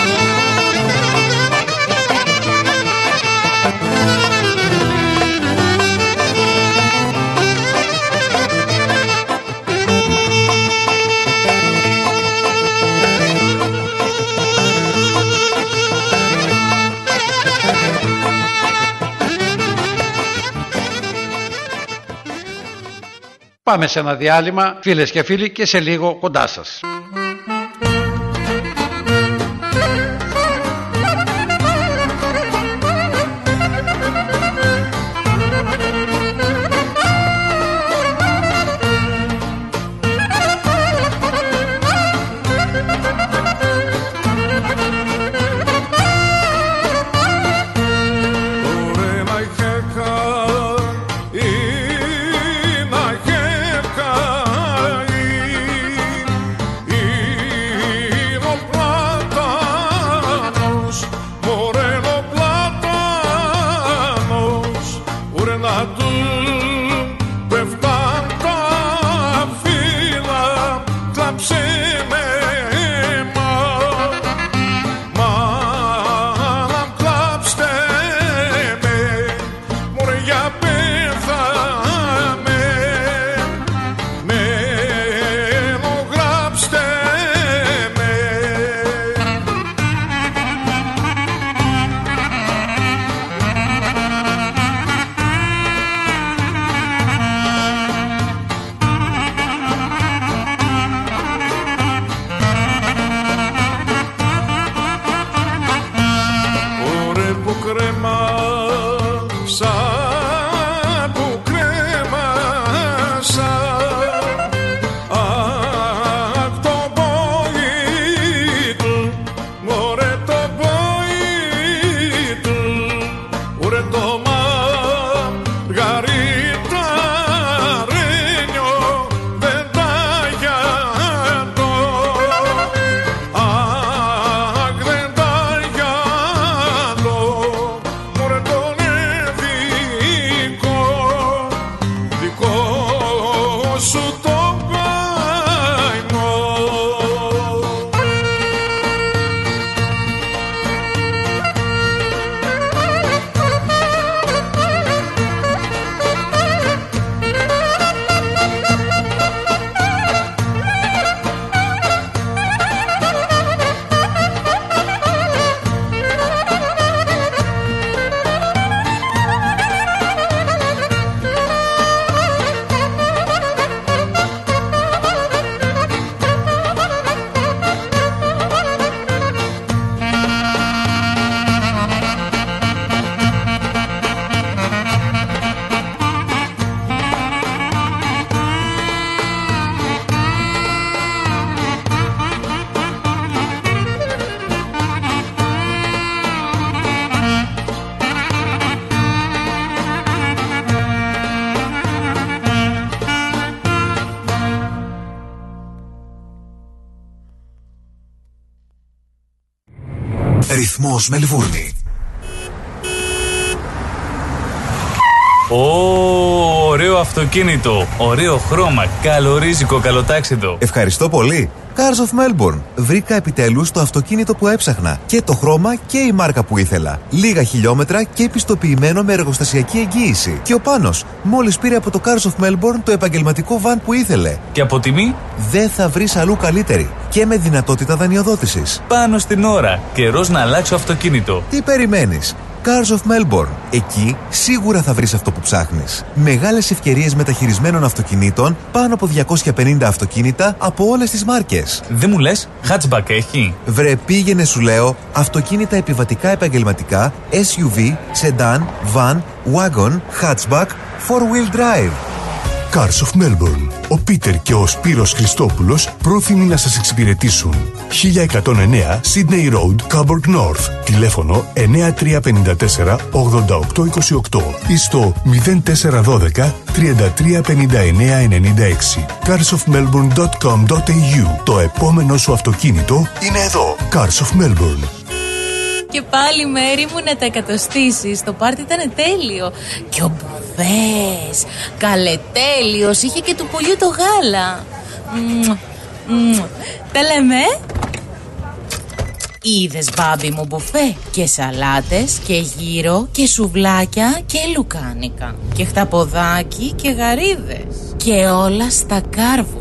Πάμε σε ένα διάλειμμα, φίλες και φίλοι, και σε λίγο κοντά σας. Ωρε Ρυθμός Μελβούρνη. Ω, ωραίο αυτοκίνητο, ωραίο χρώμα, καλορίζικο, καλοτάξιδο. Ευχαριστώ πολύ. Cars of Melbourne. Βρήκα επιτέλους το αυτοκίνητο που έψαχνα. Και το χρώμα και η μάρκα που ήθελα. Λίγα χιλιόμετρα και επιστοποιημένο με εργοστασιακή εγγύηση. Και ο Πάνος μόλις πήρε από το Cars of Melbourne το επαγγελματικό βαν που ήθελε. Και από τιμή, Δεν θα βρεις αλλού καλύτερη. Και με δυνατότητα δανειοδότησης. πάνω στην ώρα. Καιρός να αλλάξω αυτοκίνητο. Τι περιμένεις; Cars of Melbourne. Εκεί σίγουρα θα βρεις αυτό που ψάχνεις. Μεγάλες ευκαιρίες μεταχειρισμένων αυτοκινήτων, πάνω από 250 αυτοκίνητα από όλες τις μάρκες. Δεν μου λες, hatchback έχει; Βρε πήγαινε σου λέω, αυτοκίνητα επιβατικά επαγγελματικά, SUV, sedan, van, wagon, hatchback, four-wheel drive. Cars of Melbourne. Ο Πίτερ και ο Σπύρος Χριστόπουλος πρόθυμοι να σας εξυπηρετήσουν. 1109 Sydney Road, Coburg North. Τηλέφωνο 9354 8828 ή στο 0412 335996. carsofmelbourne.com.au Το επόμενο σου αυτοκίνητο είναι εδώ. Cars of Melbourne. Και πάλι μέρη μου να τα εκατοστήσεις Το πάρτι ήταν τέλειο Και ο Μπουβές Καλετέλειος. Είχε και του πουλιού το γάλα. Μμμ, μμμ. Τα λέμε. Ε; Είδες μπάμπι μου μπουφέ. Και σαλάτες και γύρο Και σουβλάκια και λουκάνικα Και χταποδάκι και γαρίδες. Και όλα στα κάρβουνα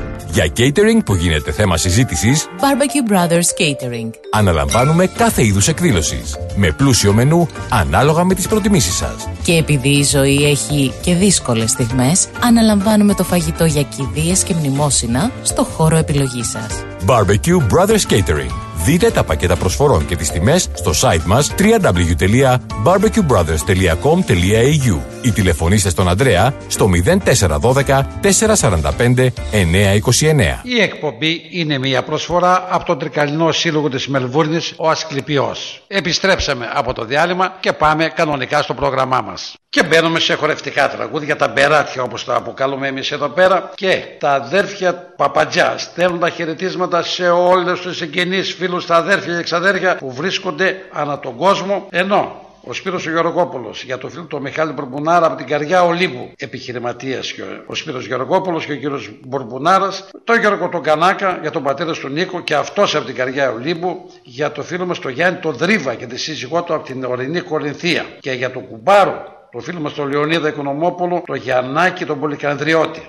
Για catering που γίνεται θέμα συζήτησης, Barbecue Brothers Catering αναλαμβάνουμε κάθε είδους εκδήλωσης. Με πλούσιο μενού ανάλογα με τις προτιμήσεις σας. Και επειδή η ζωή έχει και δύσκολες στιγμές Αναλαμβάνουμε το φαγητό για κηδείες και μνημόσυνα Στο χώρο επιλογής σας Barbecue Brothers Catering. Δείτε τα πακέτα προσφορών και τις τιμές στο site μας www.barbecuebrothers.com.au ή τηλεφωνήστε στον Ανδρέα στο 0412 445 929. Η εκπομπή είναι μια προσφορά από τον Τρικαλινό Σύλλογο της Μελβούρνης, ο Ασκληπιός. Επιστρέψαμε από το διάλειμμα και πάμε κανονικά στο πρόγραμμά μας. Και μπαίνουμε σε χορευτικά τραγούδια, τα μπεράτια όπως τα αποκαλούμε εμείς εδώ πέρα και τα αδέρφια Παπατζιά στέλνουν τα χαιρετίσματα σε όλους τους εγγενείς φίλους, τα αδέρφια και εξαδέρφια που βρίσκονται ανά τον κόσμο ενώ ο Σπύρος ο Γεωργόπουλος για το φίλο του Μιχάλη Μπορμπουνάρα από την καρδιά Ολύμπου. Επιχειρηματίας και ο, ο Σπύρος Γεωργόπουλος και ο κύριος Μπορμπουνάρας τον Γιώργο τον Κανάκα για τον πατέρα του Νίκο και αυτός από την καρδιά Ολύμπου. Για το φίλο μας τον Γιάννη τον Δρίβα και τη σύζυγό του από την ορεινή Κορινθία. Και για τον Κουμπάρο το φίλο μας τον Λεωνίδα Οικονομόπουλο τον Γιαννάκη τον Πολυκανδριώτη.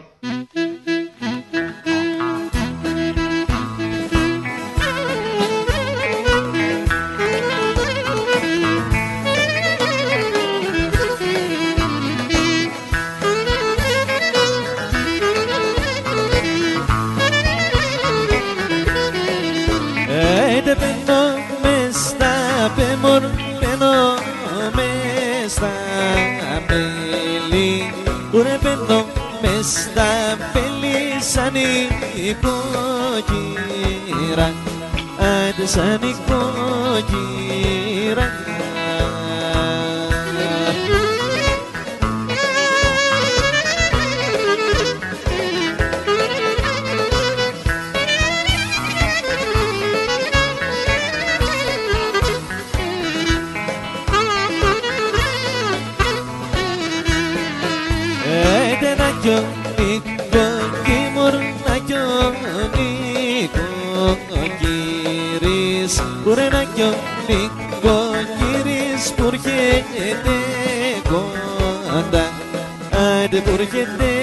Πέλη σαν οικοκύρα Άντε κύρις που έρχεται κοντά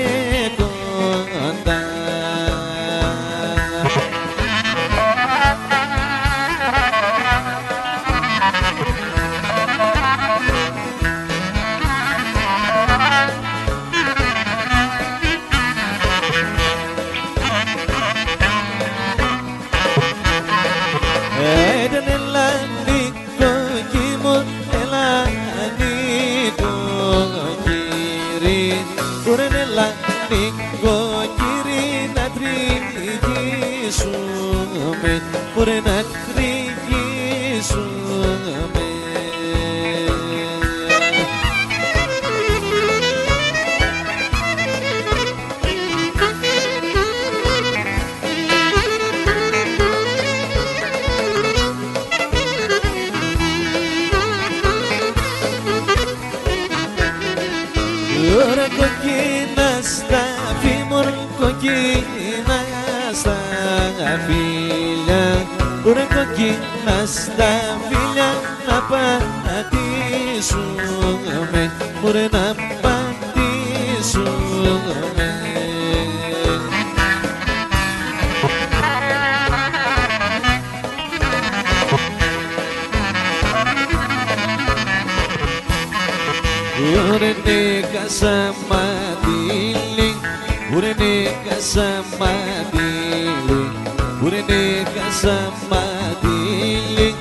Urenika sama dili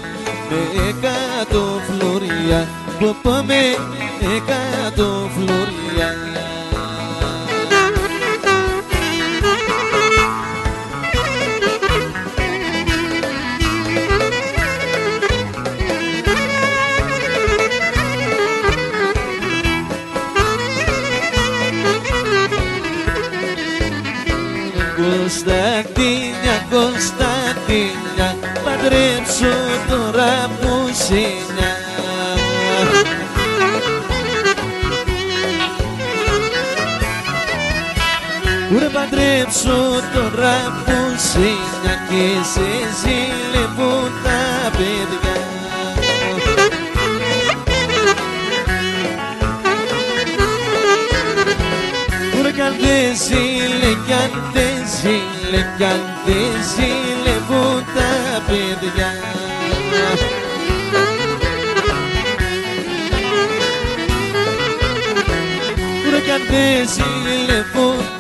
Με εκατό φλωριά Που πάμε εκατό φλωριά παντρέψω τώρα που σινιά Και σε ζηλεύουν τα παιδιά. Ουρε κι αν δεν ζήλε, κι αν δεν ζήλε, κι αν δεν ζηλεύουν τα παιδιά. Ουρε κι αν δεν ζηλεύουν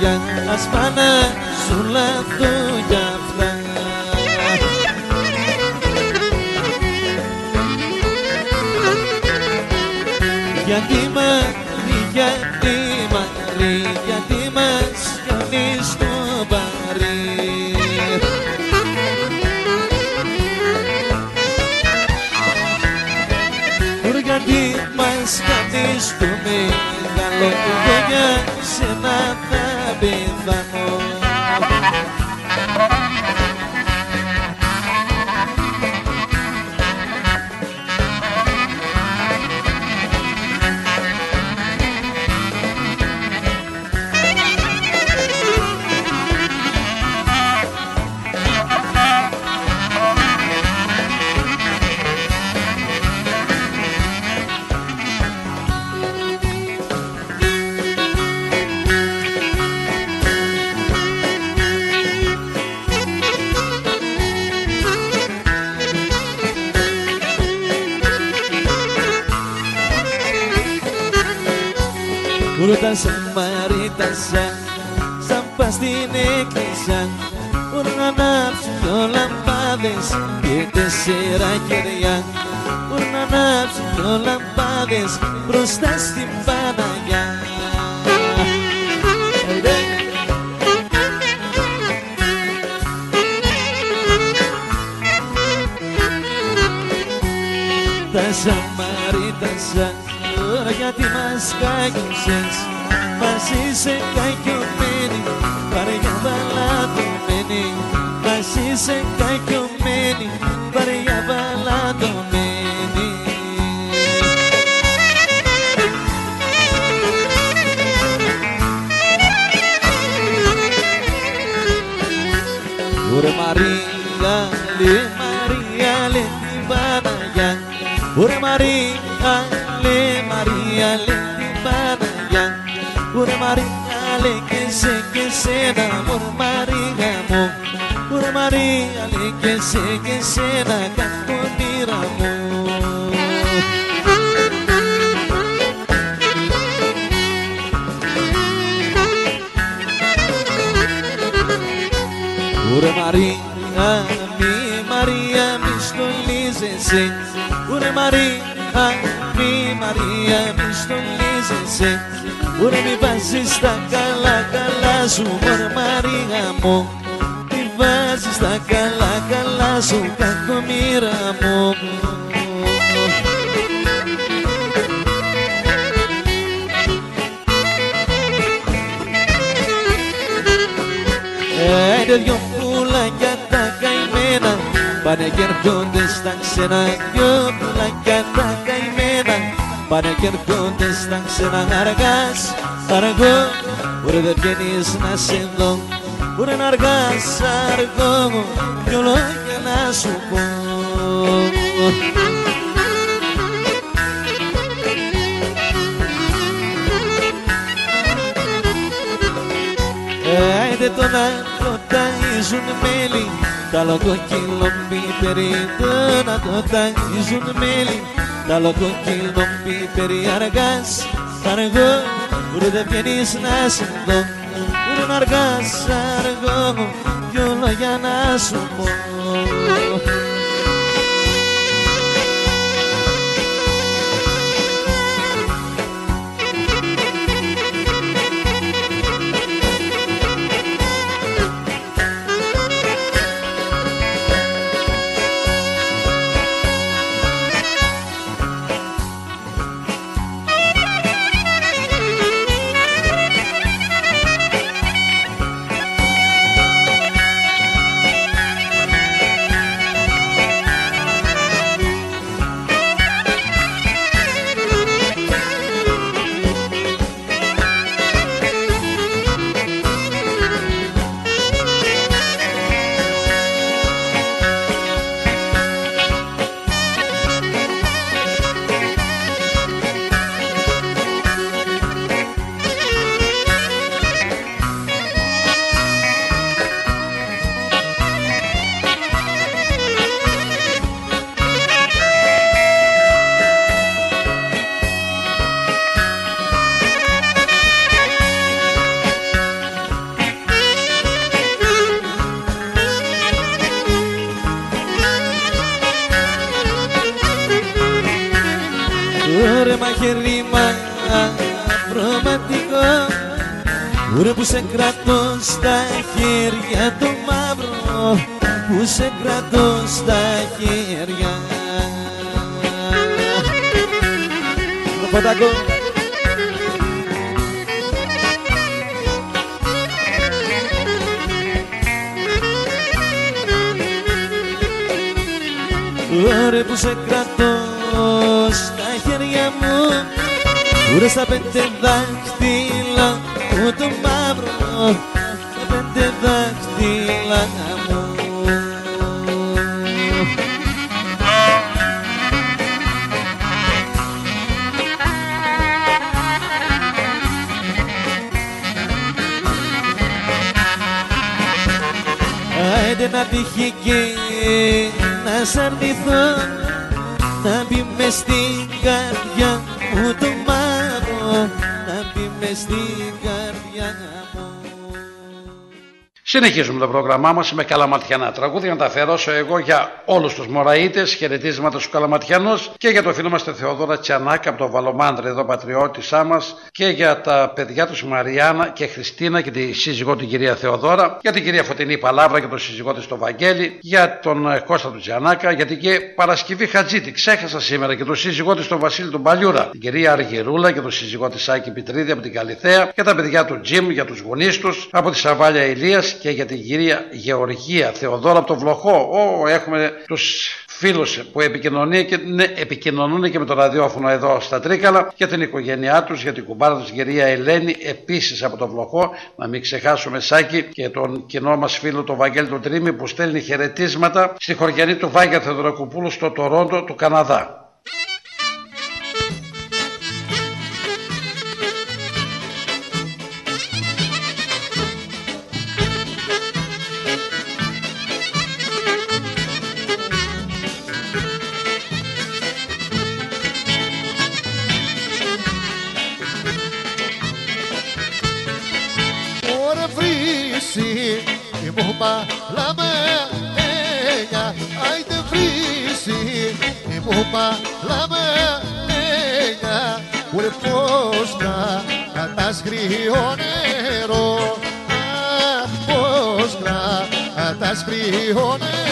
τα παιδιά Ας πάνε να σου λάθω κι αυτά. Γιατί μάρι, γιατί μάρι, γιατί μας κάνεις το παρή Ουρ, γιατί μας κάνεις το μεγάλο Εγώ για σένα θα πεθανώ μπροστά στην Παναγιά Ωρε Μαρία, μη Μαρία, μη στολίζεσαι. Ωρε Μαρία, μη Μαρία, μη στολίζεσαι. Ωρε μη βάζεις τα καλά καλά σου Ωρε Μαρία μου. Μη βάζεις τα καλά καλά σου Κακομήρα μου. Έντε δυο πουλάκια τα καημένα Πάνε και έρχονται στα ξένα Δυο πουλάκια τα καημένα. Πάνε και έρχονται στα ξένα Αργάς, αργό. Ωρε δεν βγαίνεις να σε δω Μπορεί να αργάς αργό. Δυο λόγια να σου πω. Άιντε το να το ταΐζουν μέλι Τα λοκοκύλο πιπερί Το να το ταΐζουν μέλι Τα λοκοκύλο πιπερί Αργάς αργό Ουρ δεν πιένεις να σε δω. Ουρ να αργάς αργό Δυο λόγια να σου πω κρατώ στα χέρια. Το φωτακό Ωραία που σε κρατώ στα χέρια μου Ούρε στα πέντε δάχτυλα μου το μαύρο Στα πέντε δάχτυλα μου Άιντε να τύχει και να σ' αρνηθώ να μπει μες στην καρδιά μου το μαύρο να μπει μες στην καρδιά μου Συνεχίζουμε το πρόγραμμά μας με καλαματιανά. Τραγούδια να τα αφιερώσω εγώ για όλους τους Μωραΐτες, χαιρετίσματα στους καλαματιανούς και για το φίλο μας τη Θεοδόρα Τσιανάκα από το Βαλομάντρε εδώ πατριώτησά μας και για τα παιδιά τους Μαριάννα και Χριστίνα και τη σύζυγό την κυρία Θεοδόρα, για την κυρία Φωτεινή Παλάβρα και τον σύζυγό της τον Βαγγέλη, για τον ε, Κώστα του Τσιανάκα, γιατί και Παρασκευή Χατζήτη ξέχασα σήμερα και τον σύζυγό της τον Βασίλη τον Παλιούρα, την κυρία Αργυρούλα και τον σύζυγό της Άκη Πιτρίδη από την Καλιθέα, για τα παιδιά του Τζιμ, για τους γονείς τους, από τη Σαβάλια Ηλίας και για την κυρία Γεωργία Θεοδόρα από το Βλοχό. Ω, έχουμε τους φίλους που επικοινωνούν και, ναι, επικοινωνούν και με το ραδιόφωνο εδώ στα Τρίκαλα για την οικογένειά τους, για την κουμπάρα τους κυρία Ελένη επίσης από το Βλοχό. Να μην ξεχάσουμε Σάκη και τον κοινό μας φίλο τον Βαγγέλη του Τρίμη που στέλνει χαιρετίσματα στη χωριανή του Βάγια Θεοδωρακοπούλου στο Τορόντο του Καναδά. Μου παλαμένια Ωρε πώς να κατασχριώ νερό. Αχ πώς να κατασχριώ νερό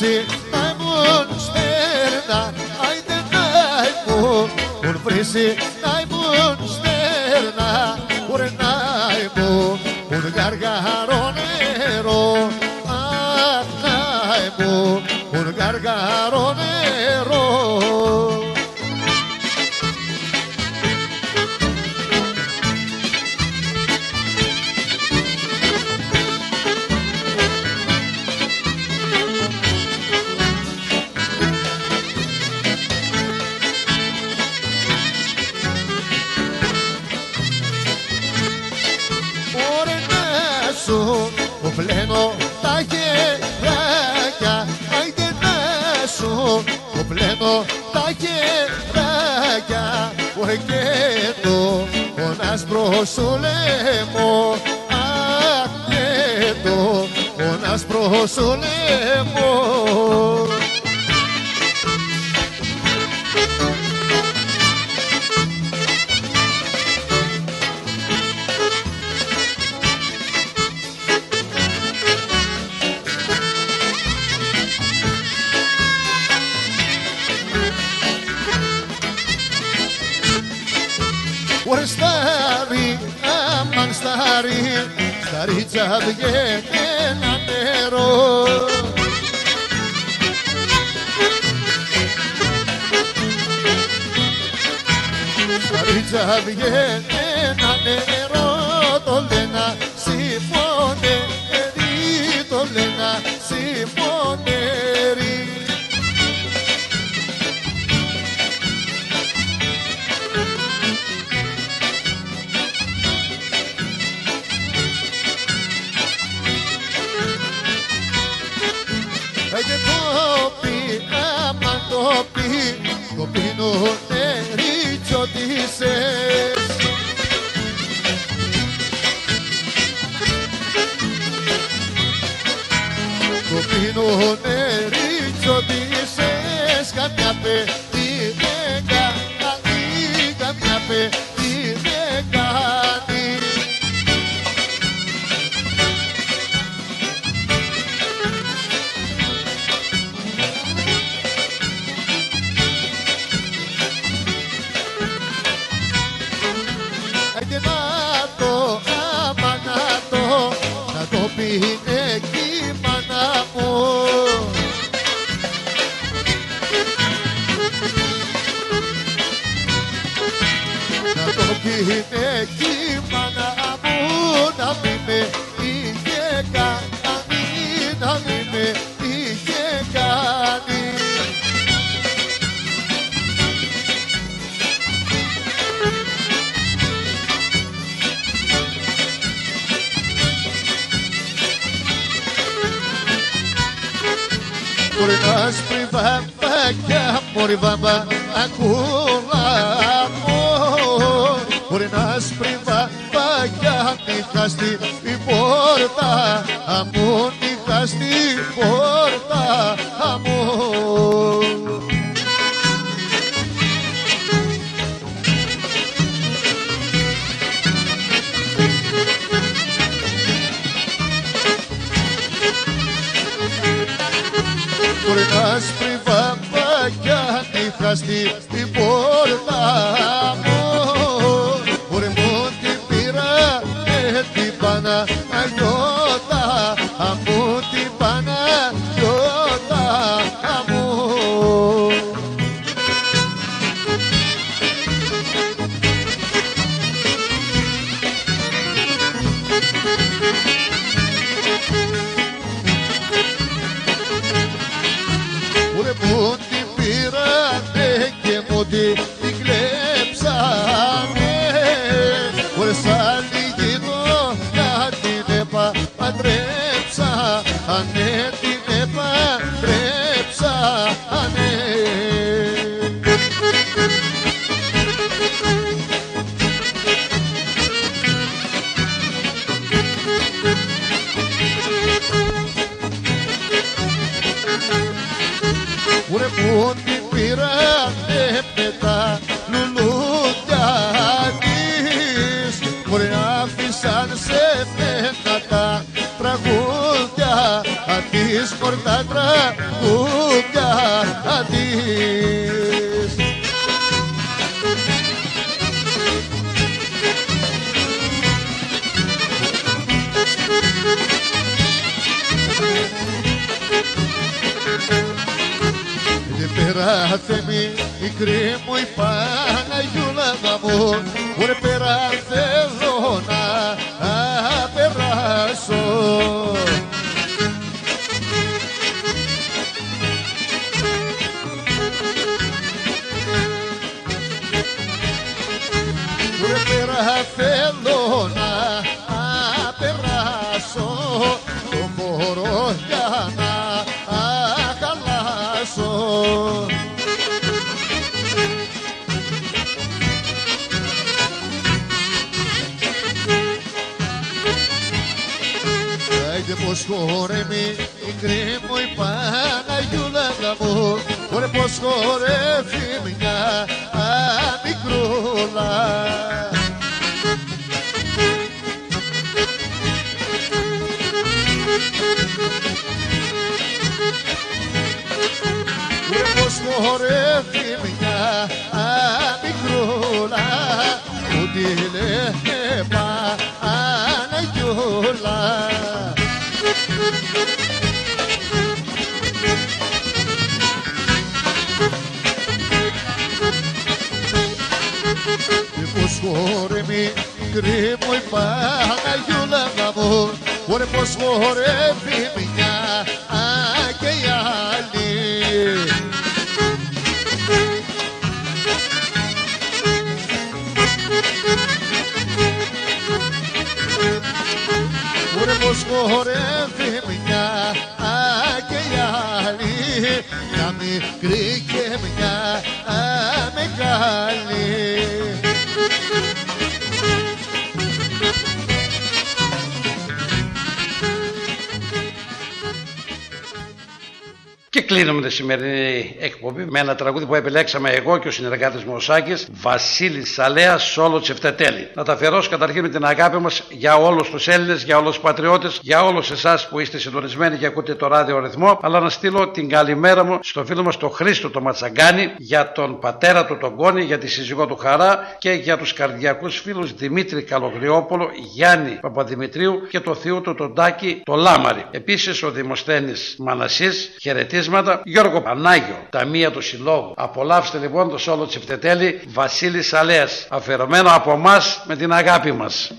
εσύ να στέρνα Άιντε δεν μου Ουν βρίσει να μου στέρνα Ουρε να μου Ουν γαργαρό Ωρε πέρα Ωρε πως σημερινή εκπομπή με ένα τραγούδι που επιλέξαμε εγώ και ο συνεργάτης μου ο Σάκης, Βασίλης Σαλέας, Σόλο Τσεφτετέλη. Να τα αφιερώσω καταρχήν με την αγάπη μας για όλους τους Έλληνες, για όλους τους πατριώτες, για όλους εσάς που είστε συντονισμένοι και ακούτε το ράδιο ρυθμό, αλλά να στείλω την καλημέρα μου στο φίλο μας τον Χρήστο το Ματσαγκάνη, για τον πατέρα του τον Κόνη, για τη σύζυγό του Χαρά και για τους καρδιακούς φίλους Δημήτρη Καλογριόπολο, Γιάννη Παπαδημητρίου και το θείο του τον Τάκη το Λάμαρη. Επίσης ο Δημοσθένης Μανασής, χαιρετίσματα, Γιώργος Πανάγιο, Ταμεία του Συλλόγου. Απολαύστε λοιπόν το σόλο Τσιφτετέλη Βασίλης Αλέας, αφιερωμένο από εμάς με την αγάπη μας.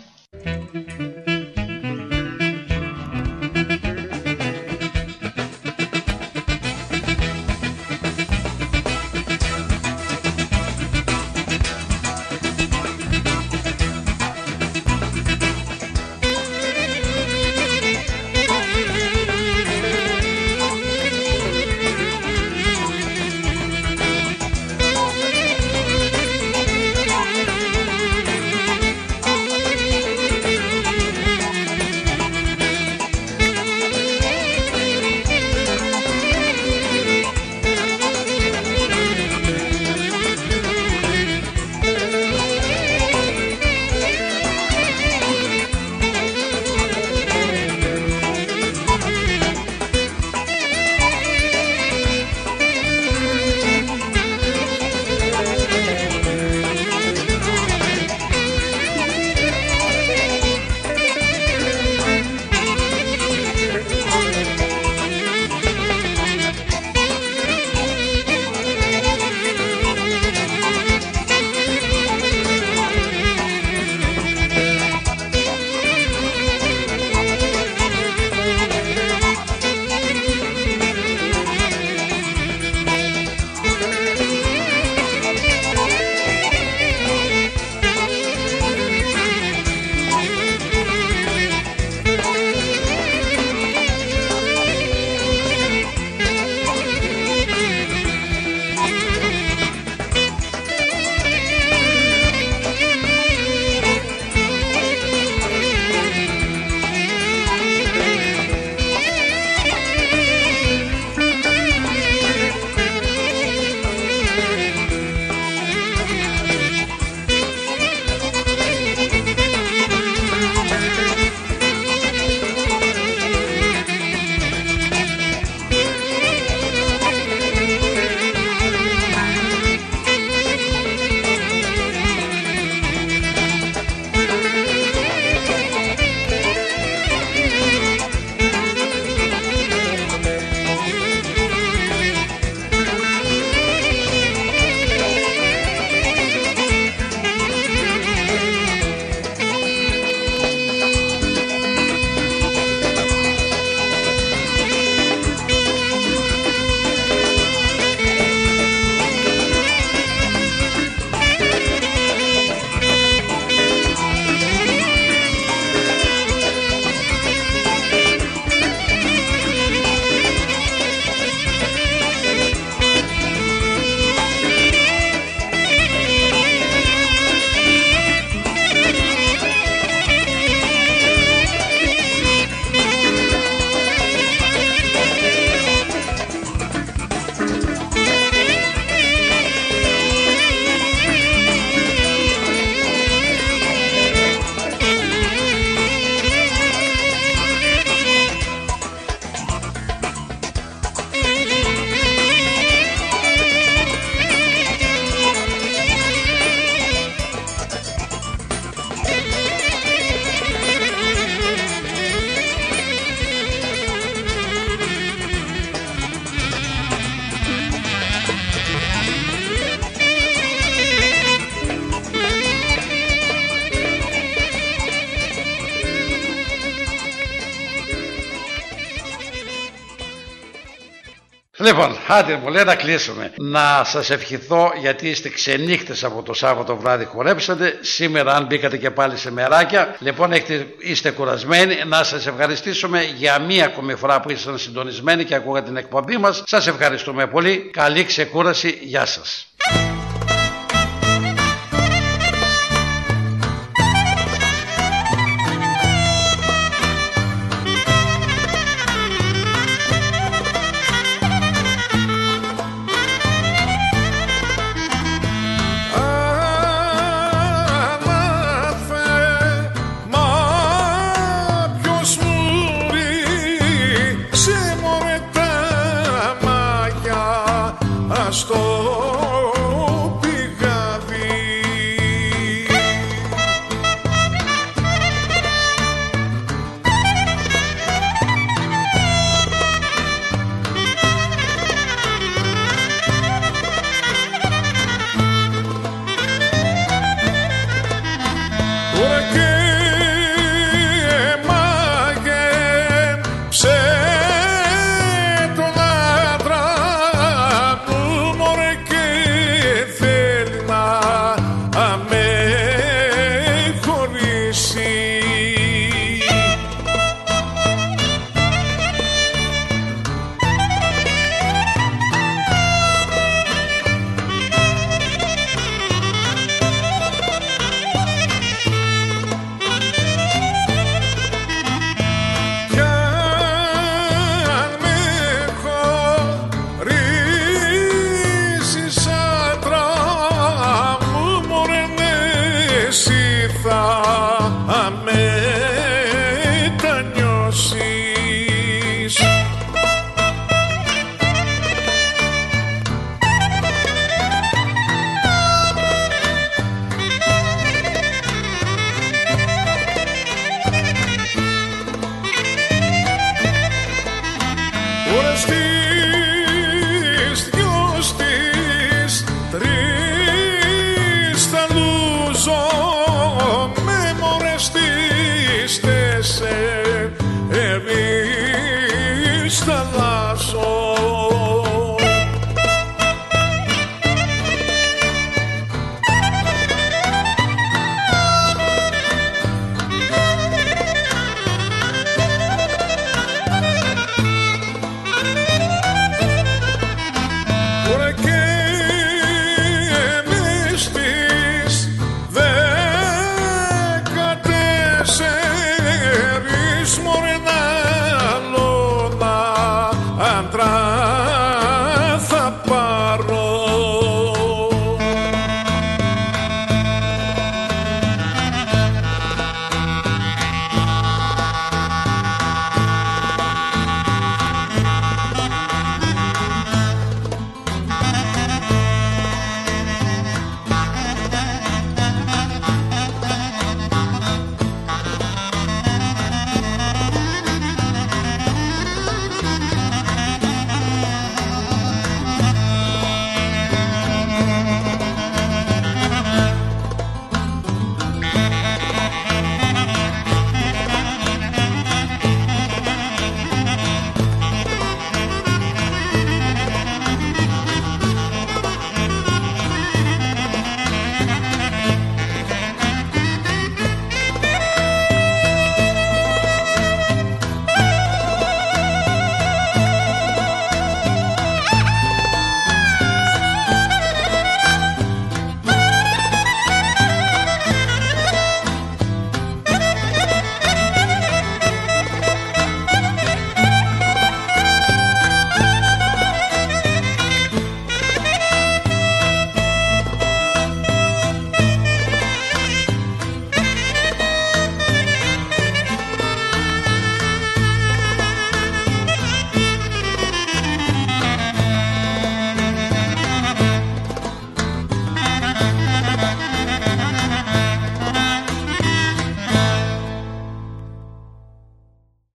Άντε μου λέει να κλείσουμε. Να σας ευχηθώ γιατί είστε ξενύχτες από το Σάββατο βράδυ χορέψατε. Σήμερα, αν μπήκατε και πάλι σε μεράκια, λοιπόν έχετε, είστε κουρασμένοι. Να σας ευχαριστήσουμε για μία ακόμη φορά που ήσασταν συντονισμένοι και ακούγατε την εκπομπή μας. Σας ευχαριστούμε πολύ. Καλή ξεκούραση. Γεια σας.